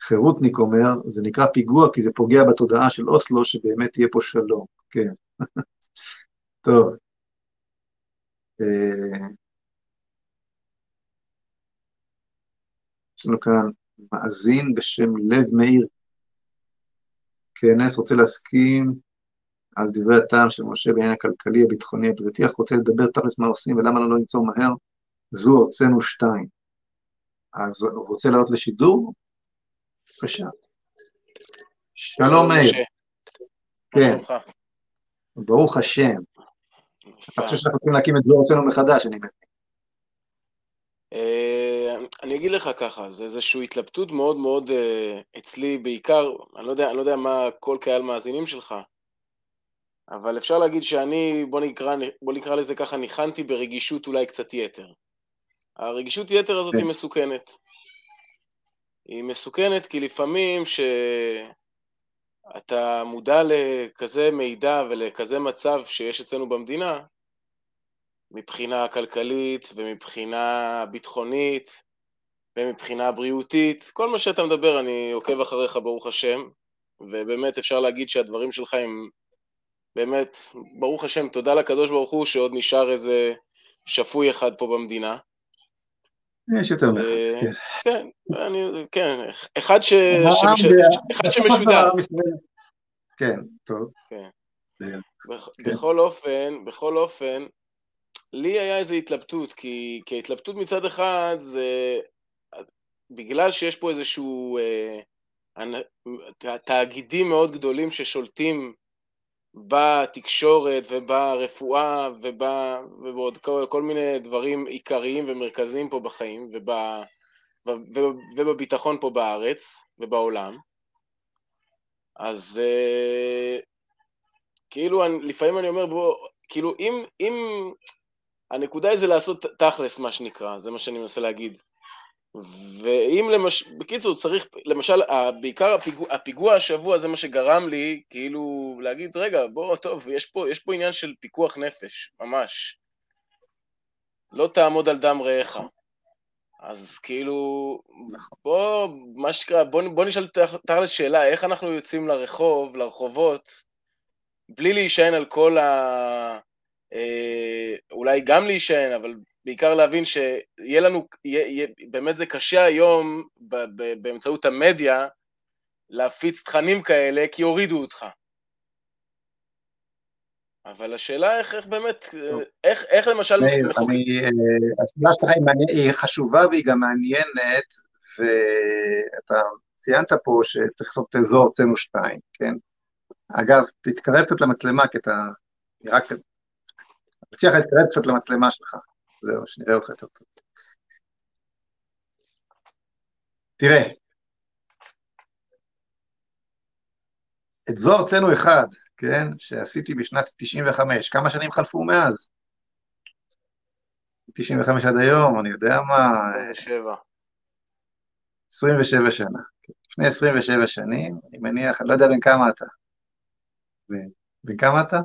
חירותניק אומר, זה נקרא פיגוע כי זה פוגע בתודעה של אוסלו שבאמת יהיה פה שלום, כן. טוב, אה, יש לנו כאן מאזין בשם לב מאיר. כנס רוצה להסכים על דברי הטעם של משה בעניין הכלכלי, הביטחוני, הבריאותי, אך רוצה לדבר תכלס מה עושים ולמה לא למצוא מהר, זו הוצאנו שתיים. אז הוא רוצה לעלות לשידור? בבקשה. שלום מאיר. כן. ברוך השם. אתה חושב שאנחנו צריכים להקים את זו הוצאנו מחדש, אני מבין.
אה, אני אגיד לך ככה, זה איזושהי התלבטות מאוד מאוד אה, אצלי בעיקר, אני לא יודע, אני לא יודע מה כל קהל מאזינים שלך, אבל אפשר להגיד שאני, בוא נקרא, בוא נקרא לזה ככה, ניחנתי ברגישות אולי קצת יתר. הרגישות יתר הזאת היא כן. מסוכנת. היא מסוכנת כי לפעמים שאתה מודע לכזה מידע ולכזה מצב שיש אצלנו במדינה, מבחינה כלכלית ומבחינה ביטחונית ומבחינה בריאותית, כל מה שאתה מדבר אני עוקב אחריך ברוך השם, ובאמת אפשר להגיד שהדברים שלך הם באמת, ברוך השם, תודה לקדוש ברוך הוא שעוד נשאר איזה שפוי אחד פה במדינה.
יש יותר מאחד, אה, כן.
כן, אני, כן, אחד שמשודר.
כן, טוב.
כן. בכל אופן, בכל אופן, לי היה איזו התלבטות, כי, כי ההתלבטות מצד אחד זה בגלל שיש פה איזשהו אה, תאגידים מאוד גדולים ששולטים בתקשורת וברפואה וב, ובעוד כל, כל מיני דברים עיקריים ומרכזיים פה בחיים וב, וב, ובביטחון פה בארץ ובעולם. אז אה, כאילו אני, לפעמים אני אומר בוא, כאילו אם, אם הנקודה היא זה לעשות תכלס מה שנקרא, זה מה שאני מנסה להגיד. ואם למש... בקיצור צריך, למשל, בעיקר הפיגוע, הפיגוע השבוע זה מה שגרם לי כאילו להגיד, רגע, בוא, טוב, יש פה, יש פה עניין של פיקוח נפש, ממש. לא תעמוד על דם רעך. אז כאילו, בוא, מה שקרה, בוא, בוא נשאל תכלס שאלה, איך אנחנו יוצאים לרחוב, לרחובות, בלי להישען על כל ה... אה, אולי גם להישען, אבל בעיקר להבין שיהיה לנו, יהיה, יהיה, באמת זה קשה היום ב, ב, באמצעות המדיה להפיץ תכנים כאלה כי יורידו אותך. אבל השאלה איך, איך באמת, איך, איך למשל...
אה, השאלה שלך היא חשובה והיא גם מעניינת, ואתה ציינת פה שצריך לעשות את אזור הוצאנו שתיים, כן? אגב, תתקרב קצת למצלמה, כי אתה נראה. מציע לך להתקרב קצת למצלמה שלך. זהו, שנראה אותך יותר טוב. תראה, את זו ארצנו אחד, כן, שעשיתי בשנת 95, כמה שנים חלפו מאז? 95 עד היום, אני יודע מה...
27.
27 שנה. לפני 27 שנים, אני מניח, אני לא יודע בין כמה אתה. בין כמה אתה?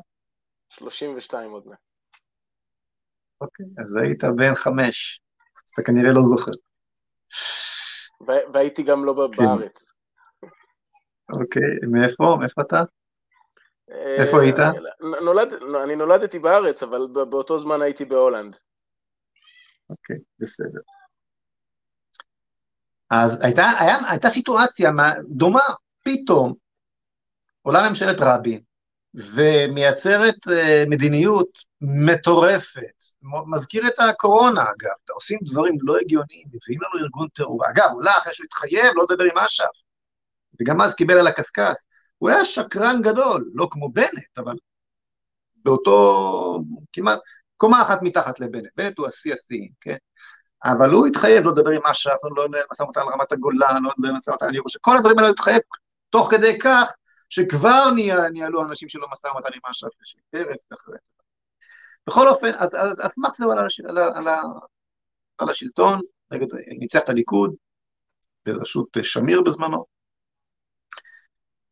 32 עוד מעט.
אוקיי, אז היית בן חמש, אתה כנראה לא זוכר.
והייתי גם לא כן. בארץ.
אוקיי, מאיפה? מאיפה אתה? איפה היית?
נולד, אני נולדתי בארץ, אבל באותו זמן הייתי בהולנד.
אוקיי, בסדר. אז הייתה, היה, הייתה סיטואציה דומה, פתאום עולה ממשלת רבין, ומייצרת uh, מדיניות מטורפת. מזכיר את הקורונה, אגב, עושים דברים לא הגיוניים, מביאים לנו ארגון טרור. אגב, עולה אחרי שהוא התחייב לא לדבר עם אש"ף, וגם אז קיבל על הקשקש. הוא היה שקרן גדול, לא כמו בנט, אבל באותו, כמעט, קומה אחת מתחת לבנט. בנט הוא השיא השיאים, כן? אבל הוא התחייב לא לדבר עם אש"ף, לא לנהל משא ומתן על רמת הגולן, לא עם משא ומתן על ירושלים, כל הדברים האלה הוא התחייב, תוך כדי כך שכבר ניהלו אנשים שלא משא ומתן עם אש"ף ושל פרץ ואחרי. בכל אופן, אז, אז, מקס על, על, על, על השלטון, נגד, ניצח את הליכוד, בראשות שמיר בזמנו,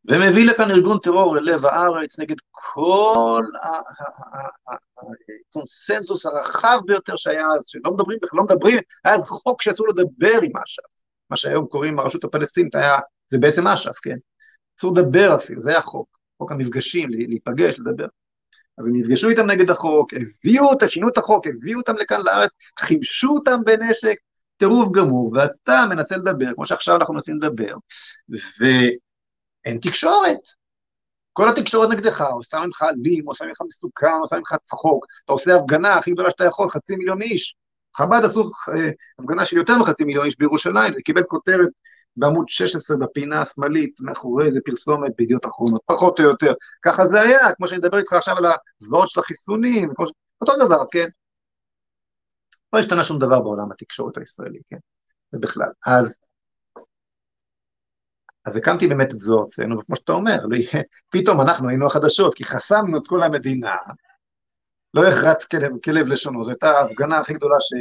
ומביא לכאן ארגון טרור ללב הארץ נגד כל הקונסנזוס הרחב ביותר שהיה אז, שלא מדברים, לא מדברים, היה חוק שאסור לדבר עם אש"ף, מה שהיום קוראים הרשות הפלסטינית, היה, זה בעצם אש"ף, כן? אסור לדבר אפילו, זה החוק, חוק המפגשים, להיפגש, לדבר. אז הם נפגשו איתם נגד החוק, הביאו אותם, שינו את החוק, הביאו אותם לכאן לארץ, חימשו אותם בנשק, טירוף גמור, ואתה מנסה לדבר, כמו שעכשיו אנחנו מנסים לדבר, ואין תקשורת. כל התקשורת נגדך, עושה ממך אלים, עושה ממך מסוכן, עושה ממך צחוק, אתה עושה הפגנה הכי גדולה שאתה יכול, חצי מיליון איש. חב"ד עשו אה, הפגנה של יותר מחצי מיליון איש בירושלים, זה קיבל כותרת בעמוד 16 בפינה השמאלית, מאחורי איזה פרסומת בידיעות אחרונות, פחות או יותר. ככה זה היה, כמו שאני מדבר איתך עכשיו על הזוועות של החיסונים, ש... אותו דבר, כן? לא השתנה שום דבר בעולם התקשורת הישראלי, כן? ובכלל. אז, אז הקמתי באמת את זו ארצנו, וכמו שאתה אומר, לא פתאום אנחנו היינו החדשות, כי חסמנו את כל המדינה, לא יחרץ כלב, כלב לשונו, זו הייתה ההפגנה הכי גדולה ש,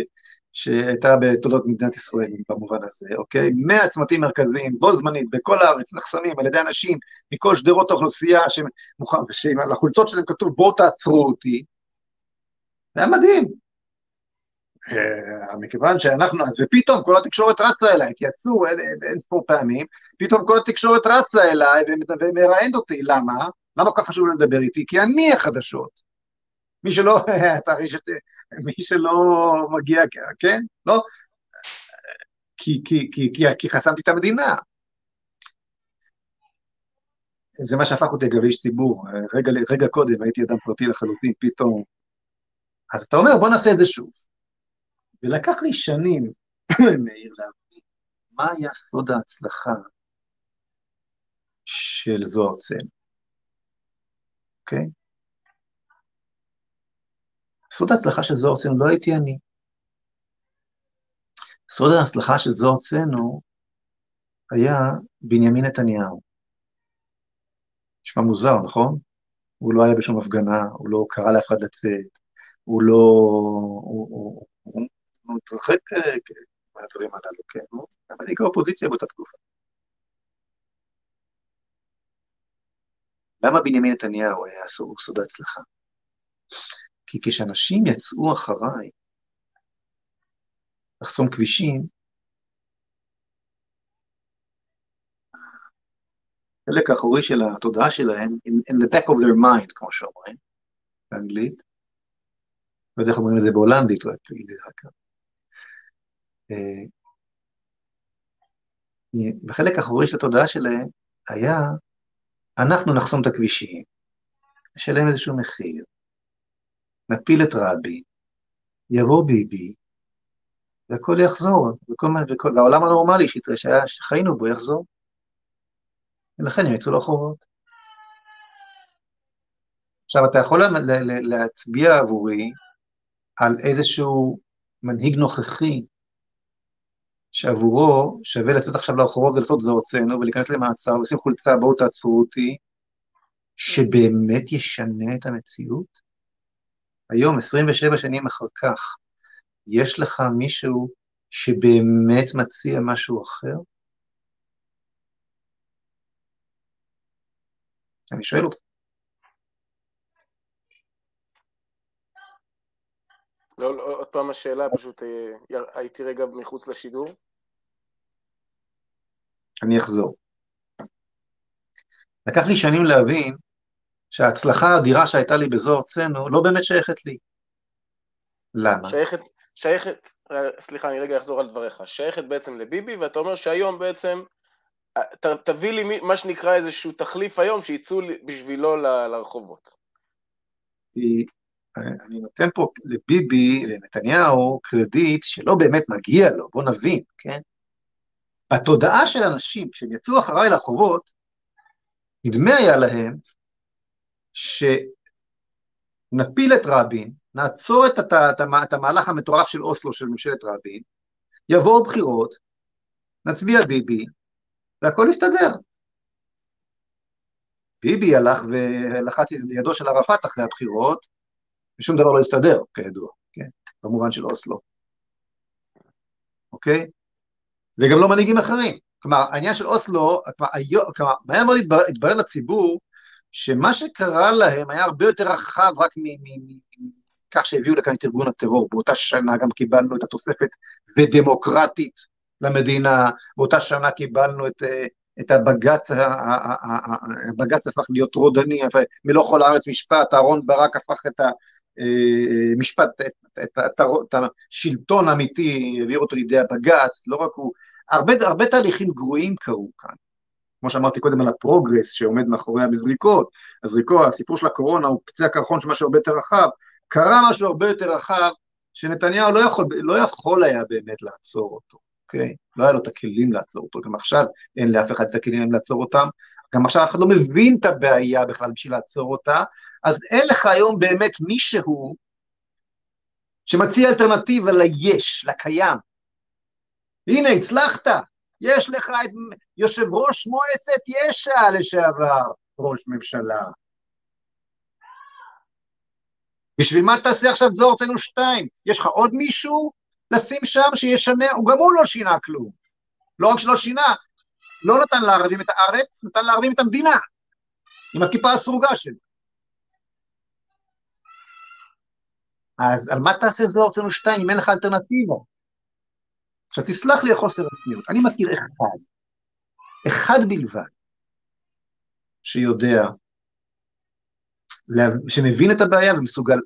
שהייתה בתולדות מדינת ישראל במובן הזה, אוקיי? מאה צמתים מרכזיים, בו זמנית, בכל הארץ, נחסמים על ידי אנשים מכל שדרות האוכלוסייה, שעל החולצות שלהם כתוב בואו תעצרו אותי. זה היה מדהים. אה, מכיוון שאנחנו, ופתאום כל התקשורת רצה אליי, התייצאו אין ספור פעמים, פתאום כל התקשורת רצה אליי ומראיינת אותי, למה? למה כל כך חשוב לדבר איתי? כי אני החדשות. מי שלא, מי שלא מגיע, כן? לא, כי, כי, כי, כי, כי חסמתי את המדינה. זה מה שהפך אותי אגב איש ציבור, רגע, רגע קודם הייתי אדם פרטי לחלוטין, פתאום... אז אתה אומר, בוא נעשה את זה שוב. ולקח לי שנים, מאיר, להבין מה היה סוד ההצלחה של זוהר צל, אוקיי? Okay? סוד ההצלחה של זוהר צנו לא הייתי אני. סוד ההצלחה של זוהר צנו היה בנימין נתניהו. נשמע מוזר, נכון? הוא לא היה בשום הפגנה, הוא לא קרא לאף אחד לצאת, הוא לא... הוא, הוא, התרחק אה, מהדברים הללו, כן? הוא היה מנהיג האופוזיציה באותה תקופה. למה בנימין נתניהו היה סוד ההצלחה? כי כשאנשים יצאו אחריי לחסום כבישים, החלק האחורי של התודעה שלהם, in, in the back of their mind, כמו שאומרים, באנגלית, לא יודע איך אומרים את זה בהולנדית, אולי את זה אחר בחלק האחורי של התודעה שלהם היה, אנחנו נחסום את הכבישים, נשלם איזשהו מחיר, נפיל את רבין, יבוא ביבי, והכל יחזור, וכל, וכל, והעולם הנורמלי שחיינו בו יחזור. ולכן הם יצאו לרחובות. עכשיו, אתה יכול להצביע עבורי על איזשהו מנהיג נוכחי שעבורו שווה לצאת עכשיו לרחובות ולעשות זה הוצאנו ולהיכנס למעצר ולשים חולצה, בואו תעצרו אותי, שבאמת ישנה את המציאות? היום, 27 שנים אחר כך, יש לך מישהו שבאמת מציע משהו אחר? אני שואל אותך.
לא, לא, עוד פעם השאלה, פשוט אה, הייתי רגע מחוץ לשידור.
אני אחזור. לקח לי שנים להבין שההצלחה האדירה שהייתה לי בזוהר צנו לא באמת שייכת לי. למה?
שייכת, שייכת, סליחה, אני רגע אחזור על דבריך, שייכת בעצם לביבי, ואתה אומר שהיום בעצם, ת, תביא לי מה שנקרא איזשהו תחליף היום, שיצאו בשבילו ל, לרחובות.
אני נותן פה לביבי, לנתניהו, קרדיט שלא באמת מגיע לו, בוא נבין, כן? בתודעה של אנשים, כשהם יצאו אחריי לרחובות, נדמה היה להם שנפיל את רבין, נעצור את, את, את, את המהלך המטורף של אוסלו של ממשלת רבין, יבואו בחירות, נצביע ביבי, והכל יסתדר. ביבי הלך ולחץ את ידו של ערפאת אחרי הבחירות, ושום דבר לא הסתדר, כידוע, כן? במובן של אוסלו. אוקיי? וגם לא מנהיגים אחרים. כלומר, העניין של אוסלו, כלומר, מהר מאוד התברר לציבור שמה שקרה להם היה הרבה יותר רחב רק מכך שהביאו לכאן את ארגון הטרור. באותה שנה גם קיבלנו את התוספת ודמוקרטית למדינה, באותה שנה קיבלנו את, את הבג"ץ, הבג"ץ הפך להיות רודני, מלוא כל הארץ משפט, אהרן ברק הפך את, ה, משפט, את, את, את, את השלטון האמיתי, העביר אותו לידי הבג"ץ, לא רק הוא, הרבה, הרבה תהליכים גרועים קרו כאן. כמו שאמרתי קודם על ה progress שעומד מאחורי הזריקות, הזריקות, הסיפור של הקורונה הוא קצה הקרחון של משהו הרבה יותר רחב, קרה משהו הרבה יותר רחב, שנתניהו לא יכול, לא יכול היה באמת לעצור אותו, אוקיי? לא היה לו את הכלים לעצור אותו, גם עכשיו אין לאף אחד את הכלים לעצור אותם, גם עכשיו אף אחד לא מבין את הבעיה בכלל בשביל לעצור אותה, אז אין לך היום באמת מישהו שמציע אלטרנטיבה ליש, לקיים. הנה, הצלחת, יש לך את יושב ראש מועצת יש"ע לשעבר, ראש ממשלה. בשביל מה תעשה עכשיו זוהר ארצנו שתיים? יש לך עוד מישהו לשים שם שישנה? הוא גם הוא לא שינה כלום. לא רק שלא שינה, לא נתן לערבים את הארץ, נתן לערבים את המדינה, עם הכיפה הסרוגה שלו. אז על מה תעשה זוהר ארצנו שתיים אם אין לך אלטרנטיבה? עכשיו תסלח לי על חוסר הצניעות, אני מכיר אחד, אחד בלבד, שיודע, שמבין את הבעיה ומסוגל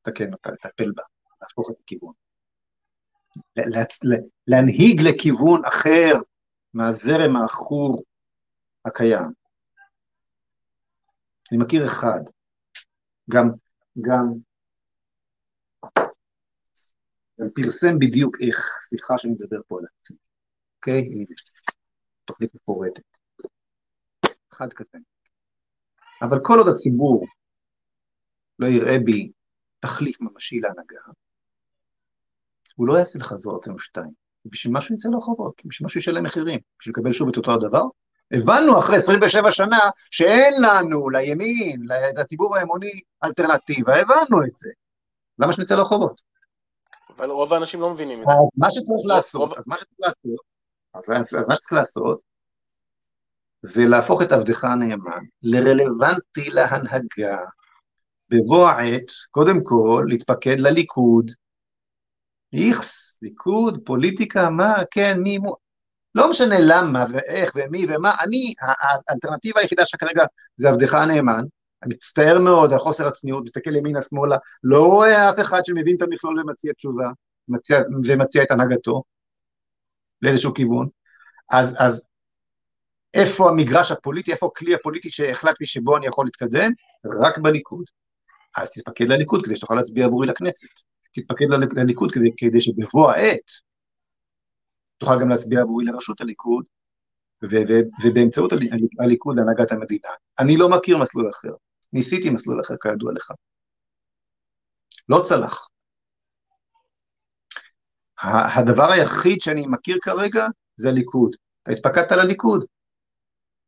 לתקן אותה, לטפל בה, להפוך את הכיוון. להנהיג לכיוון אחר מהזרם העכור הקיים. אני מכיר אחד, גם, גם פרסם בדיוק איך, סליחה שאני מדבר פה על עצמי, אוקיי? תוכנית מפורטת. אחד כזה. אבל כל עוד הציבור לא יראה בי תחליף ממשי להנהגה, הוא לא יעשה לך זו אצלנו שתיים. בשביל משהו יצא לרחובות, בשביל משהו ישלם מחירים, בשביל לקבל שוב את אותו הדבר. הבנו אחרי 27 שנה שאין לנו, לימין, לציבור האמוני, אלטרנטיבה, הבנו את זה. למה שנצא לרחובות?
אבל רוב האנשים לא מבינים את זה.
מה שצריך לעשות, אז מה שצריך לעשות, אז, מה שצריך לעשות, זה להפוך את עבדך הנאמן לרלוונטי להנהגה, בבוא העת, קודם כל, להתפקד לליכוד, איכס, ליכוד, פוליטיקה, מה, כן, מי, מו... לא משנה למה ואיך ומי ומה, אני, האלטרנטיבה היחידה שכרגע זה עבדך הנאמן, מצטער מאוד על חוסר הצניעות, מסתכל ימינה שמאלה, לא רואה אף אחד שמבין את המכלול ומציע תשובה, מציע, ומציע את הנהגתו לאיזשהו כיוון, אז, אז איפה המגרש הפוליטי, איפה הכלי הפוליטי שהחלטתי שבו אני יכול להתקדם? רק בליכוד. אז תתפקד לליכוד כדי שתוכל להצביע עבורי לכנסת. תתפקד לליכוד כדי, כדי שבבוא העת תוכל גם להצביע עבורי לראשות הליכוד, ובאמצעות הליכוד להנהגת המדינה. אני לא מכיר מסלול אחר. ניסיתי מסלול אחר כידוע לך. לא צלח. הדבר היחיד שאני מכיר כרגע זה הליכוד. אתה התפקדת לליכוד?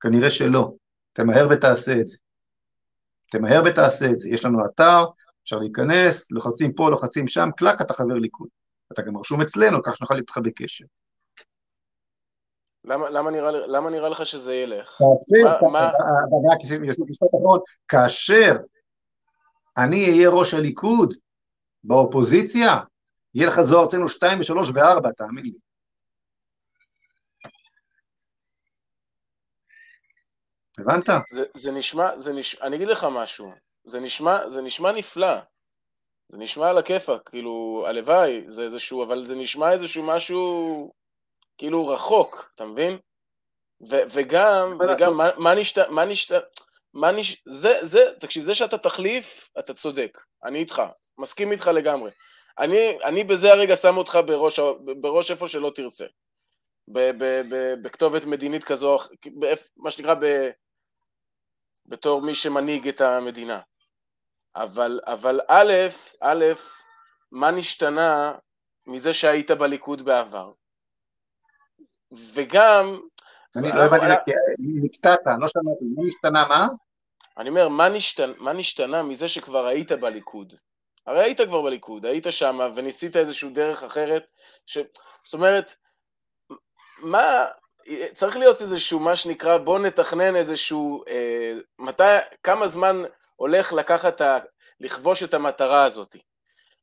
כנראה שלא. תמהר ותעשה את זה. תמהר ותעשה את זה. יש לנו אתר, אפשר להיכנס, לוחצים פה, לוחצים שם, קלק, אתה חבר ליכוד. אתה גם רשום אצלנו, כך שנוכל איתך בקשר.
למה, למה, נראה, למה נראה לך שזה ילך?
כאשר אני אהיה ראש הליכוד באופוזיציה, יהיה לך זוהר אצלנו שתיים ושלוש וארבע, תאמין לי. הבנת?
זה, זה נשמע, זה נשמע, אני אגיד לך משהו, זה נשמע, זה נשמע נפלא. זה נשמע על הכיפאק, כאילו, הלוואי, זה איזשהו, אבל זה נשמע איזשהו משהו, כאילו, רחוק, אתה מבין? ו- וגם, וגם, מה, מה נשת... מה נשת... מה נש... זה, זה, תקשיב, זה שאתה תחליף, אתה צודק, אני איתך, מסכים איתך לגמרי. אני, אני בזה הרגע שם אותך בראש, בראש איפה שלא תרצה. ב, ב, ב, בכתובת מדינית כזו, מה שנקרא, ב, בתור מי שמנהיג את המדינה. אבל, אבל א', א', מה נשתנה מזה שהיית בליכוד בעבר? וגם...
אני לא הבנתי, נקטעת, לא שמעתי, מה נשתנה מה?
אני אומר, מה נשתנה, מה נשתנה מזה שכבר היית בליכוד? הרי היית כבר בליכוד, היית שם וניסית איזושהי דרך אחרת, ש... זאת אומרת, מה, צריך להיות איזשהו מה שנקרא, בוא נתכנן איזשהו, אה, מתי, כמה זמן הולך לקחת, ה, לכבוש את המטרה הזאת.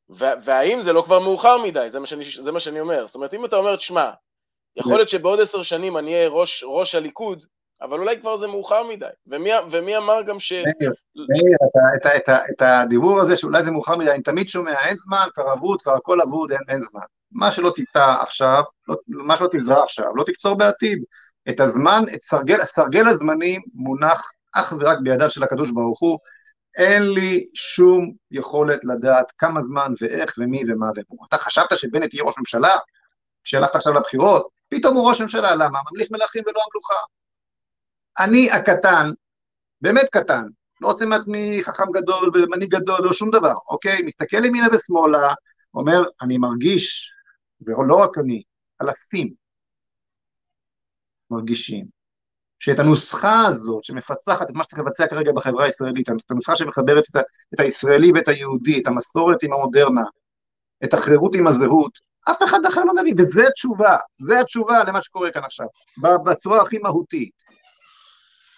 והאם זה לא כבר מאוחר מדי, זה מה, שאני, זה מה שאני אומר. זאת אומרת, אם אתה אומר, תשמע, יכול להיות שבעוד עשר שנים אני אהיה ראש, ראש הליכוד, אבל אולי כבר זה מאוחר מדי. ומי, ומי אמר גם ש...
מאיר, את, את, את, הדיבור הזה שאולי זה מאוחר מדי, אני תמיד שומע, אין זמן, כבר אבוד, כבר הכל אבוד, אין, אין זמן. מה שלא תיטע עכשיו, לא, מה שלא תזרע עכשיו, לא תקצור בעתיד. את הזמן, את סרגל, סרגל הזמנים מונח אך ורק בידיו של הקדוש ברוך הוא, אין לי שום יכולת לדעת כמה זמן ואיך ומי ומה ומו. אתה חשבת שבנט יהיה ראש ממשלה? כשהלכת עכשיו לבחירות? פתאום הוא ראש ממשלה, למה? ממליך מלכים ולא המלוכה. אני הקטן, באמת קטן, לא עושה מעצמי חכם גדול ומנהיג גדול או שום דבר, אוקיי? מסתכל ימינה ושמאלה, אומר, אני מרגיש, ולא רק אני, אלפים מרגישים, שאת הנוסחה הזאת שמפצחת את מה שצריך לבצע כרגע בחברה הישראלית, את הנוסחה שמחברת את, ה, את הישראלי ואת היהודי, את המסורת עם המודרנה, את החירות עם הזהות, אף אחד אחר לא מבין, וזו התשובה, זו התשובה למה שקורה כאן עכשיו, בצורה הכי מהותית.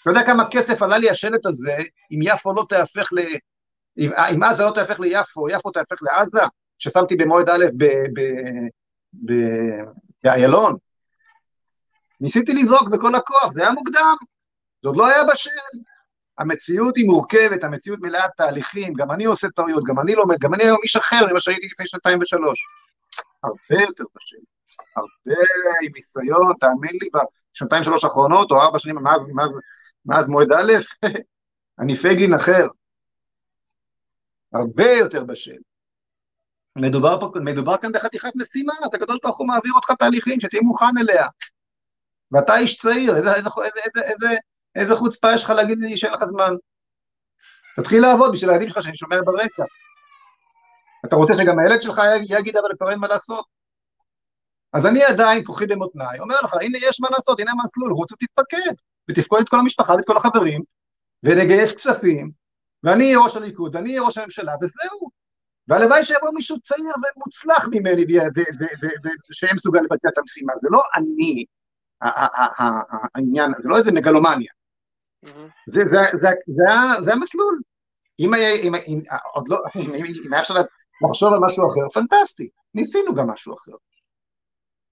אתה יודע כמה כסף עלה לי השלט הזה, אם יפו לא תהפך ל... אם, אם עזה לא תהפך ליפו, יפו תהפך לעזה, ששמתי במועד א' באיילון? ניסיתי לזרוק בכל הכוח, זה היה מוקדם, זה עוד לא היה בשל. המציאות היא מורכבת, המציאות מלאת תהליכים, גם אני עושה טעויות, גם אני לומד, גם אני היום איש אחר ממה שהייתי לפני שנתיים ושלוש. הרבה יותר בשל, הרבה עם ניסיון, תאמין לי, בשנתיים שלוש האחרונות, או ארבע שנים, מאז, מאז, מאז מועד א', אני פייגלין אחר. הרבה יותר בשל. מדובר, פה, מדובר כאן בחתיכת משימה, אתה הקדוש ברוך הוא מעביר אותך תהליכים, שתהיה מוכן אליה. ואתה איש צעיר, איזה, איזה, איזה, איזה, איזה, איזה חוצפה יש לך להגיד לי שאין לך זמן? תתחיל לעבוד בשביל הילדים שלך שאני שומע ברקע. אתה רוצה שגם הילד שלך יגיד אבל כבר אין מה לעשות? אז אני עדיין כוחי במותניי, אומר לך, הנה יש מה לעשות, הנה המסלול, רוצה תתפקד, ותפקוד את כל המשפחה ואת כל החברים, ונגייס כספים, ואני אהיה ראש הליכוד, ואני אהיה ראש הממשלה, וזהו. והלוואי שיבוא מישהו צעיר ומוצלח ממני, שיהיה מסוגל לבצע את המשימה. זה לא אני, העניין, זה לא איזה מגלומניה. זה המסלול. אם היה אפשר לחשוב על משהו אחר, פנטסטי, ניסינו גם משהו אחר.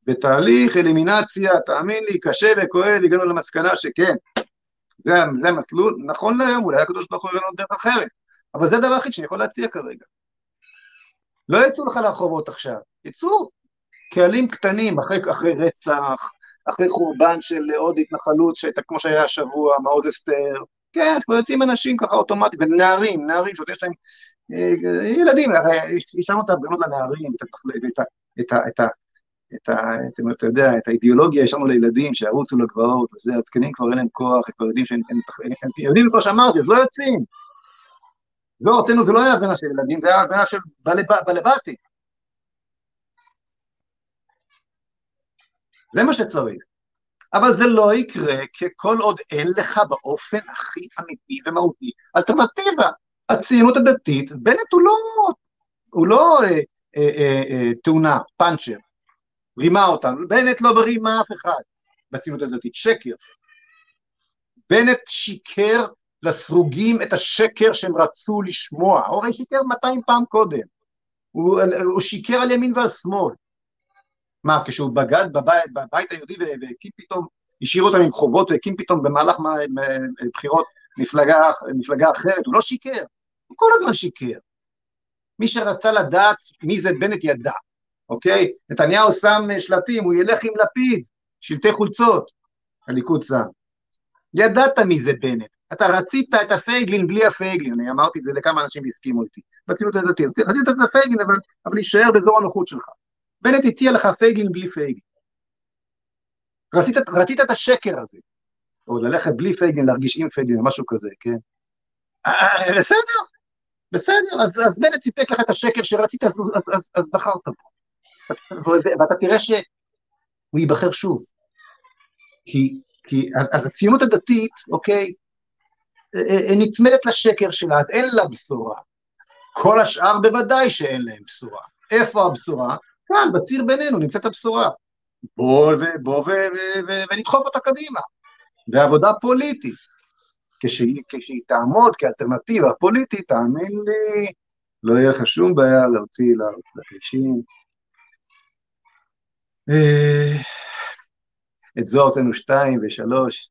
בתהליך אלימינציה, תאמין לי, קשה וכואב, הגענו למסקנה שכן, זה, זה המסלול, נכון להיום, אולי הקדוש ברוך הוא יראה לנו דרך אחרת, אבל זה הדבר היחיד שאני יכול להציע כרגע. לא יצאו לך לרחובות עכשיו, יצאו קהלים קטנים אחרי, אחרי רצח, אחרי חורבן של עוד התנחלות שהייתה כמו שהיה השבוע, מעוז אסתר, כן, אז כבר יוצאים אנשים ככה אוטומטית, ונערים, נערים שעוד יש להם, ילדים, הרי השארנו את ההפגנות לנערים, את יודע, את האידיאולוגיה השארנו לילדים שירוצו לגבעות וזה, הזקנים כבר אין להם כוח, הם כבר יודעים שהם יודעים כמו שאמרתי, אז לא יוצאים. לא, אצלנו זה לא היה הפגנה של ילדים, זה היה הפגנה של בלבטי. זה מה שצריך. אבל זה לא יקרה כל עוד אין לך באופן הכי אמיתי ומהותי אלטרנטיבה. הציונות הדתית, בנט הוא לא, הוא לא אה, אה, אה, אה, תאונה, פאנצ'ר, רימה אותנו, בנט לא ברימה אף אחד בציונות הדתית, שקר. בנט שיקר לסרוגים את השקר שהם רצו לשמוע, הרי שיקר 200 פעם קודם, הוא, הוא שיקר על ימין ועל שמאל, מה, כשהוא בגד בבית, בבית היהודי והקים פתאום, השאיר אותם עם חובות והקים פתאום במהלך בחירות מפלגה, מפלגה אחרת, הוא לא שיקר, הוא כל הזמן שיקר. מי שרצה לדעת מי זה בנט ידע, אוקיי? נתניהו שם שלטים, הוא ילך עם לפיד, שלטי חולצות, הליכוד שם. ידעת מי זה בנט, אתה רצית את הפייגלין בלי הפייגלין, אני אמרתי את זה לכמה אנשים והסכימו איתי, בציונות הדתית, רצית את הפייגלין אבל, אבל להישאר באזור הנוחות שלך. בנט הציע לך פייגלין בלי פייגלין. רצית, רצית את השקר הזה, או ללכת בלי פייגלין, להרגיש עם פייגלין, משהו כזה, כן? אה, אה, בסדר, בסדר, אז, אז בנט סיפק לך את השקר שרצית, אז, אז, אז, אז בחרת בו. ואתה תראה שהוא ייבחר שוב. כי, כי אז הציונות הדתית, אוקיי, אה, נצמדת לשקר שלה, אז אין לה בשורה. כל השאר בוודאי שאין להם בשורה. איפה הבשורה? כאן, בציר בינינו, נמצאת הבשורה. בוא, בוא ונדחוף אותה קדימה. ועבודה פוליטית, כשהיא, כשהיא תעמוד כאלטרנטיבה פוליטית, תאמין לי, לא יהיה לך שום בעיה להוציא לקרישים. אה, את זו הוצאנו שתיים ושלוש,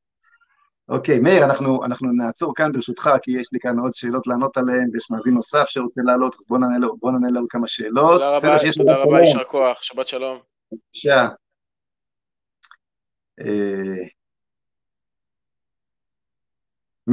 אוקיי, מאיר, אנחנו, אנחנו נעצור כאן ברשותך, כי יש לי כאן עוד שאלות לענות עליהן, ויש מאזין נוסף שרוצה לעלות, אז בוא נענה לו, בוא נענה לו עוד כמה שאלות.
תודה רבה, תודה רבה, יישר כוח, שבת שלום.
בבקשה.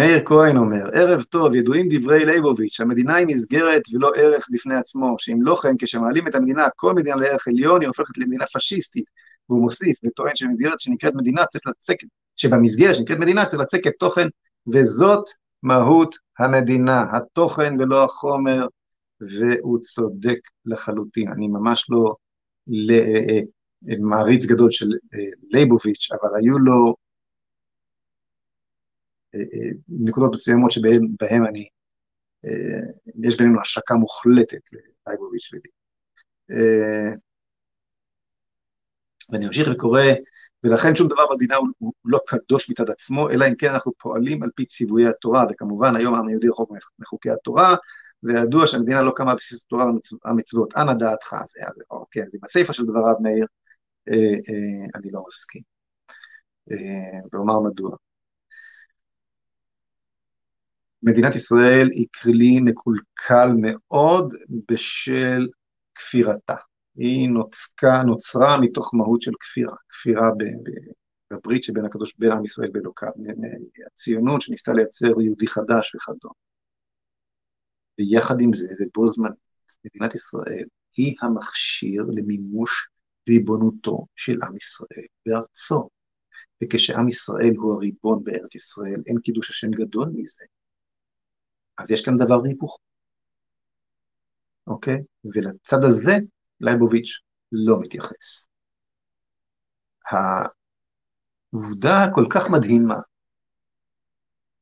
אה, מאיר כהן אומר, ערב טוב, ידועים דברי ליבוביץ', המדינה היא מסגרת ולא ערך בפני עצמו, שאם לא כן, כשמעלים את המדינה, כל מדינה לערך עליון, היא הופכת למדינה פשיסטית. והוא מוסיף וטוען שבמסגרת שנקראת מדינה צריך לצק, שבמסגרת שנקראת מדינה צריך לצק את תוכן, וזאת מהות המדינה, התוכן ולא החומר, והוא צודק לחלוטין. אני ממש לא אה, אה, מעריץ גדול של אה, ליבוביץ', אבל היו לו נקודות מסוימות שבהן אני, יש בינינו השקה מוחלטת ללייבוביץ' ולי. ואני אמשיך וקורא, ולכן שום דבר במדינה הוא, לא קדוש מצד עצמו, אלא אם כן אנחנו פועלים על פי ציוויי התורה, וכמובן היום העם היהודי רחוק מחוקי התורה, וידוע שהמדינה לא קמה בסיס התורה והמצוות, אנא דעתך, זה, זה, אוקיי, אז עם הסיפה של דבריו מאיר, אה, אה, אני לא מסכים. אה, ואומר מדוע. מדינת ישראל היא כלי מקולקל מאוד בשל כפירתה. היא נוצקה, נוצרה מתוך מהות של כפירה, כפירה בברית שבין הקדוש, בין עם ישראל באלוקיו, הציונות שניסתה לייצר יהודי חדש וכדומה. ויחד עם זה, ובו זמנית, מדינת ישראל היא המכשיר למימוש ריבונותו של עם ישראל בארצו. וכשעם ישראל הוא הריבון בארץ ישראל, אין קידוש השם גדול מזה. אז יש כאן דבר היפוך. אוקיי? ולצד הזה לייבוביץ' לא מתייחס. העובדה הכל כך מדהימה,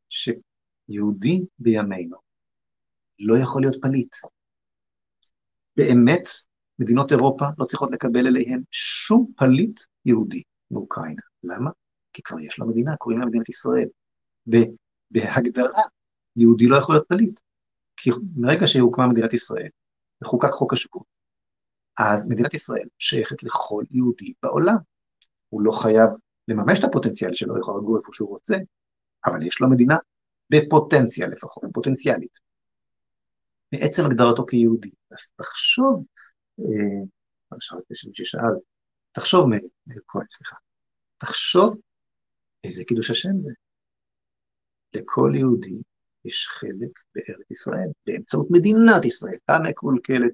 שיהודי בימינו לא יכול להיות פליט. באמת, מדינות אירופה לא צריכות לקבל אליהן שום פליט יהודי מאוקראינה. למה? כי כבר יש לה מדינה, קוראים לה מדינת ישראל. בהגדרה, יהודי לא יכול להיות פליט. כי מרגע שהוקמה מדינת ישראל, וחוקק חוק השבות, אז מדינת ישראל שייכת לכל יהודי בעולם. הוא לא חייב לממש את הפוטנציאל שלו, יכול לגור איפה שהוא רוצה, אבל יש לו מדינה בפוטנציאל לפחות, פוטנציאלית. מעצם הגדרתו כיהודי. אז תחשוב, אה, יש מי ששאל, תחשוב, מאיר כהן, סליחה, תחשוב איזה קידוש השם זה. לכל יהודי יש חלק בארץ ישראל, באמצעות מדינת ישראל, המקולקלת.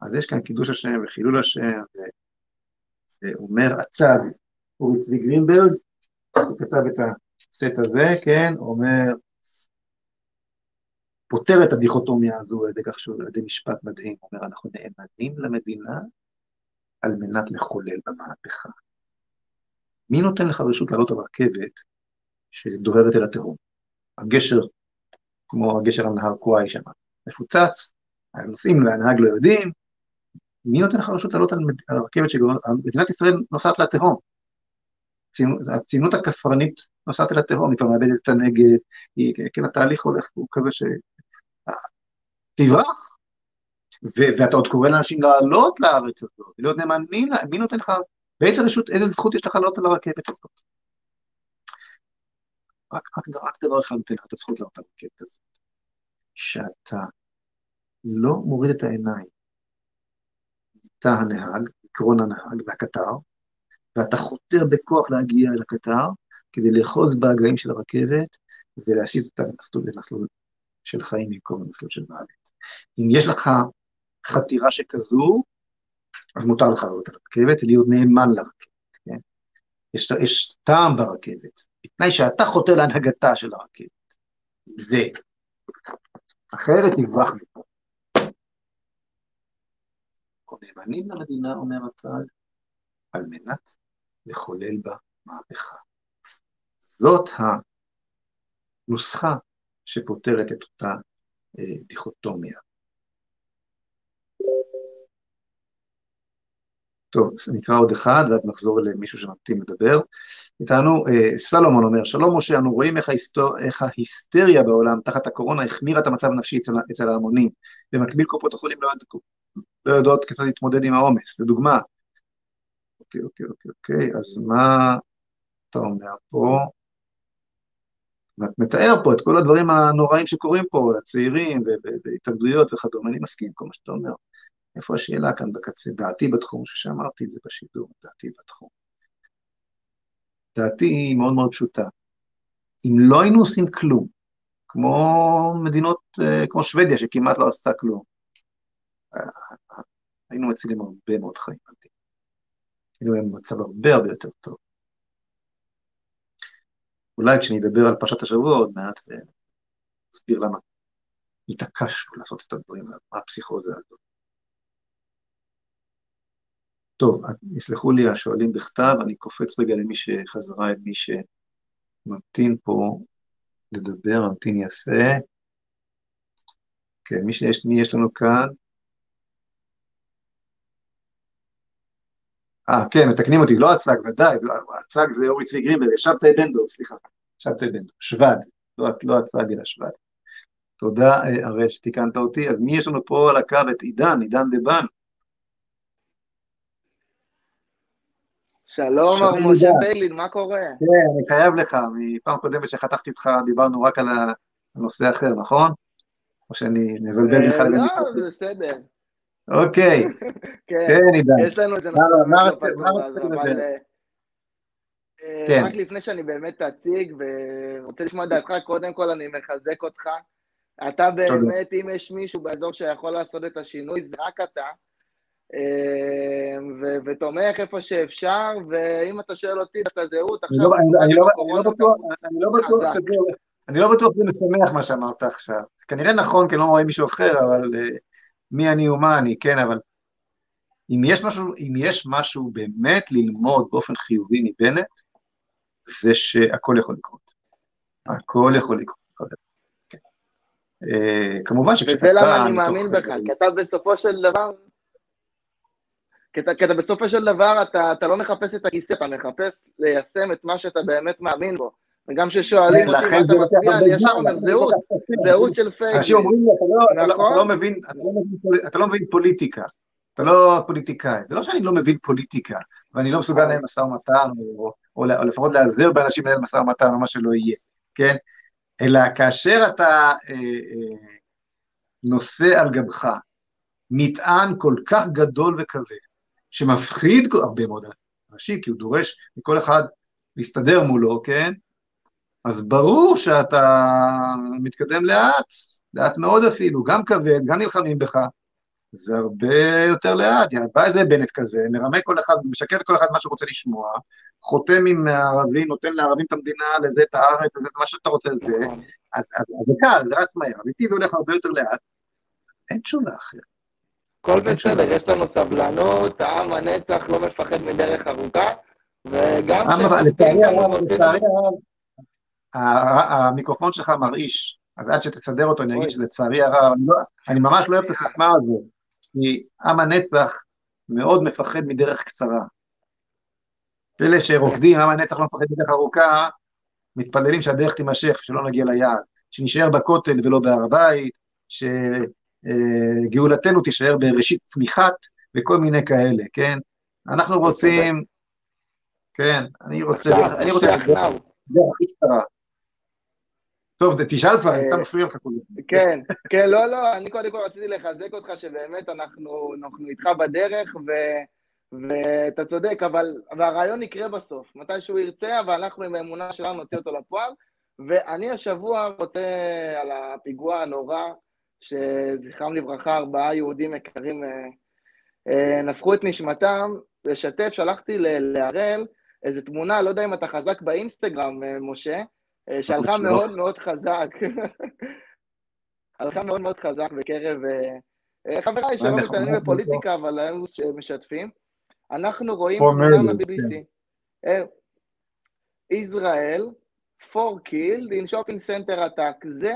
אז יש כאן קידוש השם וחילול השם, ואומר הצד אורי צבי גרינברג, הוא כתב את הסט הזה, כן, אומר, פותר את הדיכוטומיה הזו על ידי כך שהוא על ידי משפט מדהים, הוא אומר, אנחנו נאמנים למדינה על מנת לחולל במהפכה. מי נותן לך רשות לעלות על רכבת שדוהרת אל התהום? הגשר, כמו הגשר על נהר קוואי שם, מפוצץ, הנוסעים והנהג לא יודעים, מי נותן לך רשות לעלות על הרכבת שמדינת ישראל נוסעת לתהום? הציונות הכפרנית נוסעת אל התהום, היא כבר מאבדת את הנגב, היא, כן, התהליך הולך, הוא כזה ש... תברח, ואתה עוד קורא לאנשים לעלות לארץ הזאת, להיות נאמנים, מי נותן לך, באיזה רשות, איזה זכות יש לך לעלות על הרכבת הזאת? רק, רק, רק דבר אחד נותן לך את הזכות הרכבת הזאת, שאתה לא מוריד את העיניים תא הנהג, עקרון הנהג והקטר, ואתה חותר בכוח להגיע אל הקטר כדי לאחוז בהגאים של הרכבת ולהסיט אותה למסלול, למסלול של חיים במקום למסלול של מוות. אם יש לך חתירה שכזו, אז מותר לך לעלות על הרכבת ולהיות נאמן לרכבת, כן? יש, יש טעם ברכבת, בתנאי שאתה חותר להנהגתה של הרכבת. זה. אחרת נברח מפה. נאמנים למדינה, אומר הצד, על מנת לחולל בה מהפכה. זאת הנוסחה שפותרת את אותה אה, דיכוטומיה. טוב, נקרא עוד אחד, ואז נחזור למישהו שממתין לדבר. איתנו, אה, סלומון אומר, שלום משה, אנו רואים איך, ההיסטור, איך ההיסטריה בעולם תחת הקורונה החמירה את המצב הנפשי אצל, אצל ההמונים. במקביל קופות החולים לא, לא יודעות כיצד להתמודד עם העומס. לדוגמה, אוקיי, אוקיי, אוקיי, אוקיי, אז מה... אתה אומר פה? ואת מתאר פה את כל הדברים הנוראים שקורים פה לצעירים והתאבדויות וכדומה, אני מסכים עם כל מה שאתה אומר. איפה השאלה כאן בקצה? דעתי בתחום, שאמרתי את זה בשידור, דעתי בתחום. דעתי היא מאוד מאוד פשוטה. אם לא היינו עושים כלום, כמו מדינות, אה, כמו שוודיה, שכמעט לא עשתה כלום, אה, היינו מצילים הרבה מאוד חיים. היינו במצב הרבה הרבה יותר טוב. אולי כשאני אדבר על פרשת השבוע עוד מעט, אה, אסביר למה התעקשנו לעשות את הדברים, מה הפסיכוזה הזאת. טוב, יסלחו לי השואלים בכתב, אני קופץ רגע למי שחזרה, אל מי שממתין פה לדבר, ממתין יפה. כן, מי, שיש, מי יש לנו כאן? אה, כן, מתקנים אותי, לא הצג, ודאי, הצג זה אורי צבי גרינברג, שבתאי בנדוב, סליחה, שבתאי בנדוב, שווד, לא, לא הצג אלא שווד. תודה, אה, הרי שתיקנת אותי. אז מי יש לנו פה על הקו? את עידן, עידן דבן.
שלום, מר משה ביילין, מה קורה?
כן, אני חייב לך, מפעם קודמת שחתכתי אותך דיברנו רק על הנושא אחר, נכון? או שאני מבלבל?
אה, לא, בסדר.
אוקיי, כן, כן, עידן.
יש לנו איזה נושא
לדבר?
אה, כן. רק לפני שאני באמת אציג ורוצה לשמוע דעתך, קודם כל אני מחזק אותך. אתה באמת, אם יש מישהו באזור שיכול לעשות את השינוי, זה רק אתה. אה, ותומך איפה שאפשר, ואם אתה שואל אותי דווקא זהות, עכשיו...
אני לא בטוח שזה... משמח מה שאמרת עכשיו. כנראה נכון, כי אני לא רואה מישהו אחר, אבל מי אני ומה אני, כן, אבל אם יש משהו, אם יש משהו באמת ללמוד באופן חיובי מבנט, זה שהכל יכול לקרות. הכל יכול לקרות. כן. אה, כמובן
שכשאתה... וזה למה אני מאמין בך, כי אתה בסופו של דבר... כי אתה, כי אתה בסופו של דבר, אתה, אתה לא מחפש את הכיסא, אתה מחפש ליישם את מה שאתה באמת מאמין בו. וגם כששואלים אותי מה אתה מצביע, אני ישר אומר זהות, זהות של פייגלין.
אנשים אומרים לי, לא- לא-? לא אתה לא מבין פוליטיקה, אתה לא פוליטיקאי. זה לא שאני לא מבין פוליטיקה, ואני לא מסוגל לנהל משא ומתן, או לפחות להיעזר באנשים לנהל משא ומתן, או מה שלא יהיה, כן? אלא כאשר אתה אה, אה, נושא על גבך מטען כל כך גדול וכבד, שמפחיד הרבה מאוד אנשים, כי הוא דורש מכל אחד להסתדר מולו, כן? אז ברור שאתה מתקדם לאט, לאט מאוד אפילו, גם כבד, גם נלחמים בך, זה הרבה יותר לאט, בא איזה בנט כזה, מרמה כל אחד, משקר לכל אחד מה שהוא רוצה לשמוע, חותם עם הערבים, נותן לערבים את המדינה, לזה את הארץ, לזה את מה שאתה רוצה אז, אז זה קל, זה רץ מהר, אז איתי זה הולך הרבה יותר לאט, אין תשובה אחרת.
הכל בסדר, יש לנו סבלנות, העם הנצח לא מפחד מדרך ארוכה, וגם...
לצערי הרב, לצערי הרב, המיקרופון שלך מרעיש, אז עד שתסדר אותו אני אגיד שלצערי הרב, אני, לא, אני ממש לא אוהב את הסיסמה הזו, כי עם הנצח מאוד מפחד מדרך קצרה. אלה שרוקדים, עם הנצח לא מפחד מדרך ארוכה, מתפללים שהדרך תימשך, שלא נגיע ליעד, שנשאר בכותל ולא בהר הבית, שגאולתנו תישאר בראשית צמיחת וכל מיני כאלה, כן? אנחנו רוצים, כן, אני רוצה, אני רוצה. טוב, תשאל כבר, אני סתם מפריע לך כל
הזמן. כן, כן, לא, לא, אני קודם כל רציתי לחזק אותך שבאמת אנחנו, אנחנו איתך בדרך, ו, ואתה צודק, אבל הרעיון יקרה בסוף, מתי שהוא ירצה, אבל אנחנו עם האמונה שלנו נוציא אותו לפועל, ואני השבוע רוצה על הפיגוע הנורא, שזכרם לברכה, ארבעה יהודים יקרים אה, אה, נפחו את נשמתם, לשתף, שלחתי להראל איזה תמונה, לא יודע אם אתה חזק באינסטגרם, אה, משה, אה, שהלכה מאוד מאוד חזק. הלכה מאוד מאוד חזק בקרב חבריי שלא מתעניינים בפוליטיקה, אבל היו משתפים. אנחנו רואים תמונה מה-BBC. ישראל, for killed in shopping center attack. זה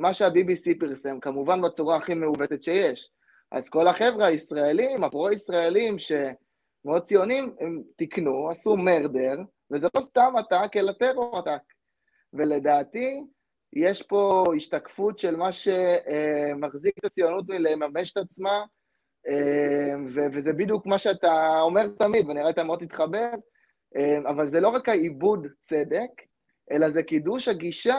מה שה-BBC פרסם, כמובן בצורה הכי מעוותת שיש. אז כל החבר'ה הישראלים, הפרו-ישראלים, שמאוד ציונים, הם תיקנו, עשו מרדר, וזה לא סתם עתק, אלא טרור עתק. ולדעתי, יש פה השתקפות של מה שמחזיק את הציונות מלממש את עצמה, וזה בדיוק מה שאתה אומר תמיד, ונראה אתה מאוד תתחבר, אבל זה לא רק העיבוד צדק, אלא זה קידוש הגישה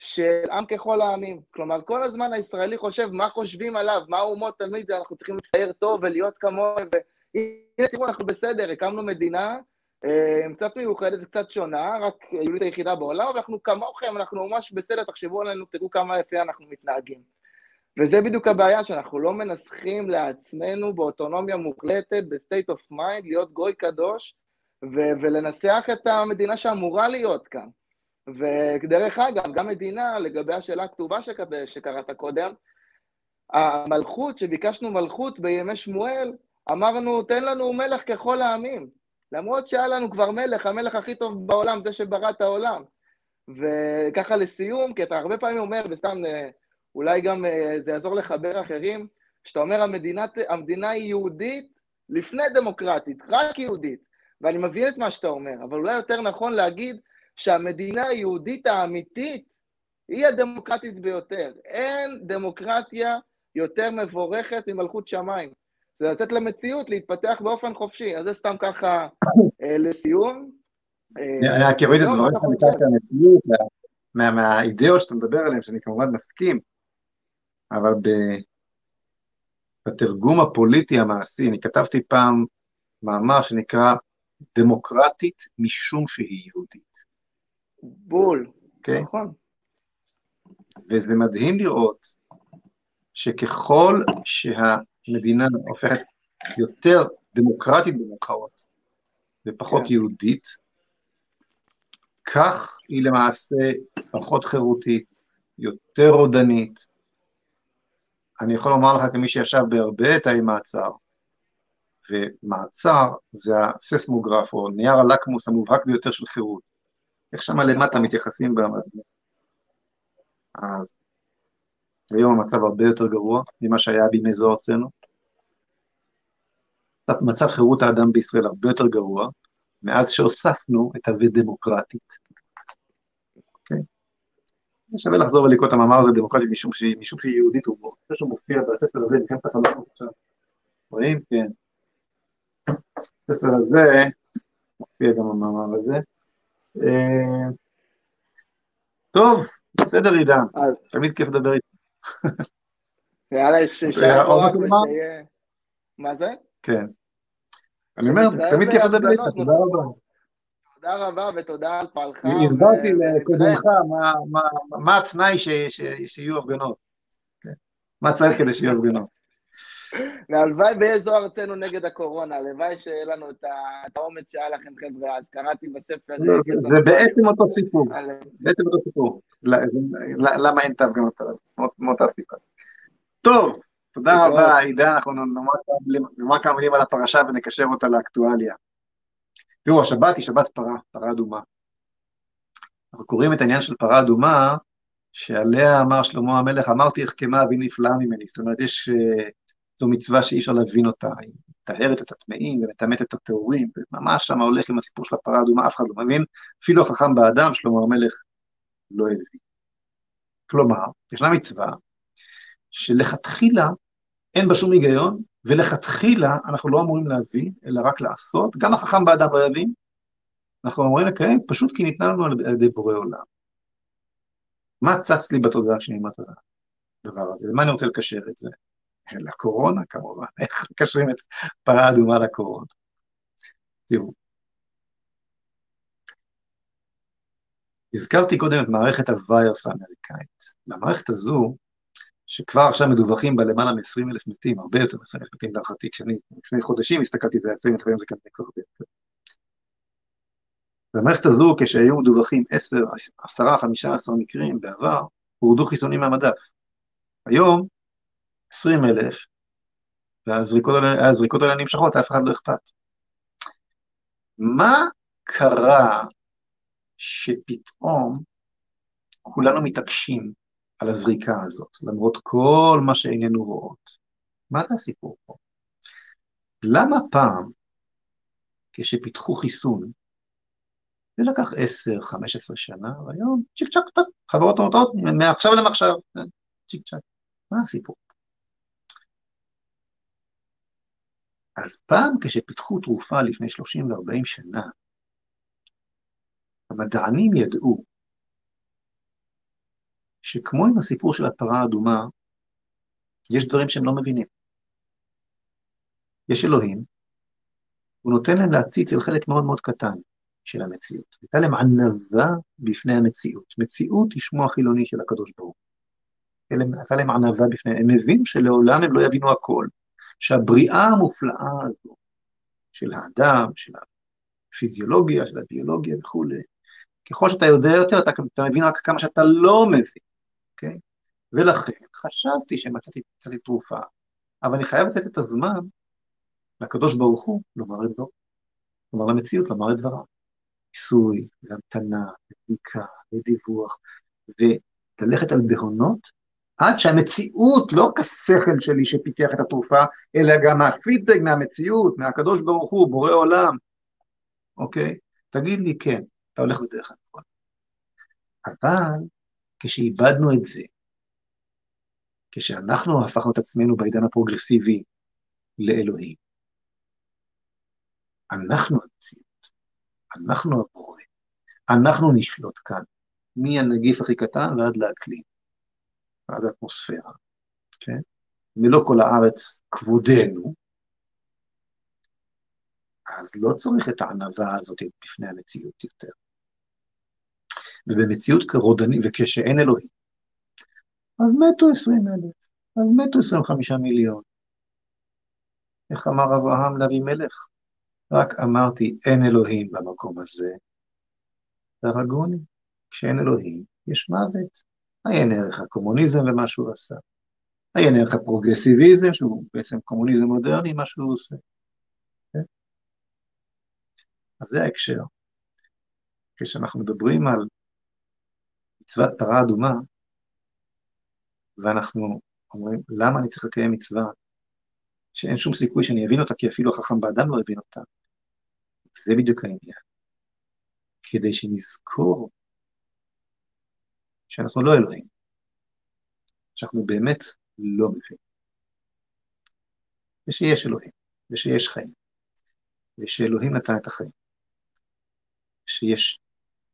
של עם ככל העמים. כלומר, כל הזמן הישראלי חושב מה חושבים עליו, מה האומות תמיד, אנחנו צריכים לצייר טוב ולהיות כמוהם, והנה תראו, אנחנו בסדר, הקמנו מדינה אה, קצת מיוחדת, קצת שונה, רק היהודית היחידה בעולם, אבל אנחנו כמוכם, אנחנו ממש בסדר, תחשבו עלינו, תראו כמה יפה אנחנו מתנהגים. וזה בדיוק הבעיה, שאנחנו לא מנסחים לעצמנו באוטונומיה מוחלטת, ב-state of mind, להיות גוי קדוש, ו- ולנסח את המדינה שאמורה להיות כאן. ודרך אגב, גם מדינה, לגבי השאלה הכתובה שקד... שקראת קודם, המלכות, שביקשנו מלכות בימי שמואל, אמרנו, תן לנו מלך ככל העמים. למרות שהיה לנו כבר מלך, המלך הכי טוב בעולם, זה שברא את העולם. וככה לסיום, כי אתה הרבה פעמים אומר, וסתם אה, אולי גם אה, זה יעזור לחבר אחרים, שאתה אומר המדינה, המדינה היא יהודית לפני דמוקרטית, רק יהודית. ואני מבין את מה שאתה אומר, אבל אולי יותר נכון להגיד שהמדינה היהודית האמיתית היא הדמוקרטית ביותר. אין דמוקרטיה יותר מבורכת ממלכות שמיים. זה לתת למציאות להתפתח באופן חופשי. אז זה סתם ככה אה, לסיום.
אה, אני רק אוריד את דבריך לקראת המציאות, מהאידאות שאתה מדבר עליהן, שאני כמובן מסכים, אבל בתרגום הפוליטי המעשי, אני כתבתי פעם מאמר שנקרא דמוקרטית משום שהיא יהודית.
בול,
okay? אוקיי? נכון. וזה מדהים לראות שככל שהמדינה הופכת יותר דמוקרטית במרכאות ופחות כן. יהודית, כך היא למעשה פחות חירותית, יותר רודנית. אני יכול לומר לך כמי שישב בהרבה תאי מעצר, ומעצר זה הססמוגרף או נייר הלקמוס המובהק ביותר של חירות. איך שמה למטה מתייחסים במדינה. אז היום המצב הרבה יותר גרוע ממה שהיה בימי זו ארצנו. מצב חירות האדם בישראל הרבה יותר גרוע, מאז שהוספנו את ה"ודמוקרטית". אוקיי? שווה לחזור ולקרוא את המאמר הזה דמוקרטית משום שהיא, משום שהיא יהודית, הוא חושב שהוא מופיע בספר הזה, מלחמת החלומות עכשיו. רואים? כן. בספר הזה מופיע גם המאמר הזה. אה, טוב, בסדר עידן, תמיד כיף לדבר איתך.
יאללה, שישאר כוח ושיהיה... מה זה?
כן. אני אומר, תמיד כיף לדבר איתך, תודה רבה.
תודה רבה ותודה על פועלך.
הסברתי לקודמך מה התנאי שיהיו הפגנות. כן. מה צריך כדי שיהיו הפגנות.
והלוואי ויהיה זו ארצנו נגד הקורונה, הלוואי שיהיה לנו את האומץ שהיה לכם חבר'ה, אז קראתי בספר...
זה בעצם אותו סיפור, בעצם אותו סיפור, למה אין תו גם מאותה סיבה. טוב, תודה רבה עידן, אנחנו נאמר כמה מילים על הפרשה ונקשר אותה לאקטואליה. תראו, השבת היא שבת פרה, פרה אדומה. אנחנו קוראים את העניין של פרה אדומה, שעליה אמר שלמה המלך, אמרתי החכמה אבי נפלאה ממני, זאת אומרת, יש אה, זו מצווה שאי אפשר להבין אותה, היא מטהרת את הטמאים ומטמאת את הטהורים, וממש שם הולך עם הסיפור של הפרה האדומה, אף אחד לא מבין, אפילו החכם באדם, שלמה המלך, לא הבין. כלומר, ישנה מצווה שלכתחילה אין בה שום היגיון, ולכתחילה אנחנו לא אמורים להבין, אלא רק לעשות, גם החכם באדם לא יבין, אנחנו אמורים לקיים פשוט כי ניתנה לנו על ידי בורא עולם. מה צץ לי בתודעה כשאני אומר את הדבר הזה? למה אני רוצה לקשר את זה? לקורונה כמובן, איך מקשרים את פרה אדומה לקורונה. תראו, הזכרתי קודם את מערכת הוויירס האמריקאית. במערכת הזו, שכבר עכשיו מדווחים בה למעלה מ-20 אלף מתים, הרבה יותר מ-20 אלף מתים להערכתי, כשאני לפני חודשים הסתכלתי, זה היה 20 אלף, זה כנראה כבר הרבה יותר. במערכת הזו, כשהיו מדווחים 10, 10, 15 מקרים בעבר, הורדו חיסונים מהמדף. היום, 20 אלף, והזריקות האלה נמשכות, אף אחד לא אכפת. מה קרה שפתאום כולנו מתעקשים על הזריקה הזאת, למרות כל מה שאיננו רואות? מה זה הסיפור פה? למה פעם, כשפיתחו חיסון, זה לקח 10-15 שנה, והיום צ'יק טוב, חברות אומרות, מעכשיו למעכשיו, כן, צ'יק צ'אק. מה הסיפור? אז פעם כשפיתחו תרופה לפני 30 ו-40 שנה, המדענים ידעו שכמו עם הסיפור של הפרה האדומה, יש דברים שהם לא מבינים. יש אלוהים, הוא נותן להם להציץ אל חלק מאוד מאוד קטן של המציאות. הייתה להם ענווה בפני המציאות. מציאות היא שמו החילוני של הקדוש ברוך הוא. הייתה להם ענווה בפני, הם הבינו שלעולם הם לא יבינו הכל, שהבריאה המופלאה הזו של האדם, של הפיזיולוגיה, של הביולוגיה וכולי, ככל שאתה יודע יותר, אתה, אתה מבין רק כמה שאתה לא מבין, אוקיי? ולכן חשבתי שמצאתי תרופה, אבל אני חייב לתת את הזמן לקדוש ברוך הוא לומר את דברו, לומר למציאות, לומר את דברה. ניסוי, והמתנה, ובדיקה, ודיווח, וללכת על בהונות, עד שהמציאות, לא רק השכל שלי שפיתח את התרופה, אלא גם הפידבק מהמציאות, מהקדוש ברוך הוא, בורא עולם, אוקיי? תגיד לי, כן, אתה הולך בדרך הנכון. אבל כשאיבדנו את זה, כשאנחנו הפכנו את עצמנו בעידן הפרוגרסיבי לאלוהים, אנחנו המציאות, אנחנו הבורא, אנחנו נשלוט כאן, מהנגיף הכי קטן ועד לאקלים, עד האטמוספירה, כן? מלוא כל הארץ כבודנו, אז לא צריך את הענווה הזאת בפני המציאות יותר. ובמציאות רודנית, וכשאין אלוהים, אז מתו עשרים אלף, אז מתו עשרים וחמישה מיליון. איך אמר אברהם לאבימלך? רק אמרתי, אין אלוהים במקום הזה, והרגוני. כשאין אלוהים, יש מוות. עיין ערך הקומוניזם ומה שהוא עשה. עיין ערך הפרוגרסיביזם, שהוא בעצם קומוניזם מודרני, מה שהוא עושה. כן? אז זה ההקשר. כשאנחנו מדברים על מצוות פרה אדומה, ואנחנו אומרים, למה אני צריך לקיים מצווה שאין שום סיכוי שאני אבין אותה, כי אפילו החכם באדם לא הבין אותה? זה בדיוק העניין. כדי שנזכור שאנחנו לא אלוהים, שאנחנו באמת לא מבינים. ושיש אלוהים, ושיש חיים, ושאלוהים נתן את החיים, שיש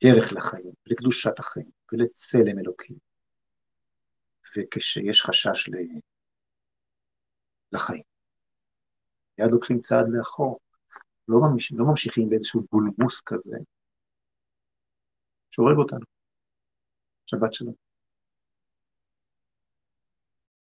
ערך לחיים, לקדושת החיים, ולצלם אלוקים. וכשיש חשש. לחיים, מיד לוקחים צעד לאחור, לא, ממש, לא ממשיכים באיזשהו בולמוס כזה, שהורג אותנו. שבת שלום.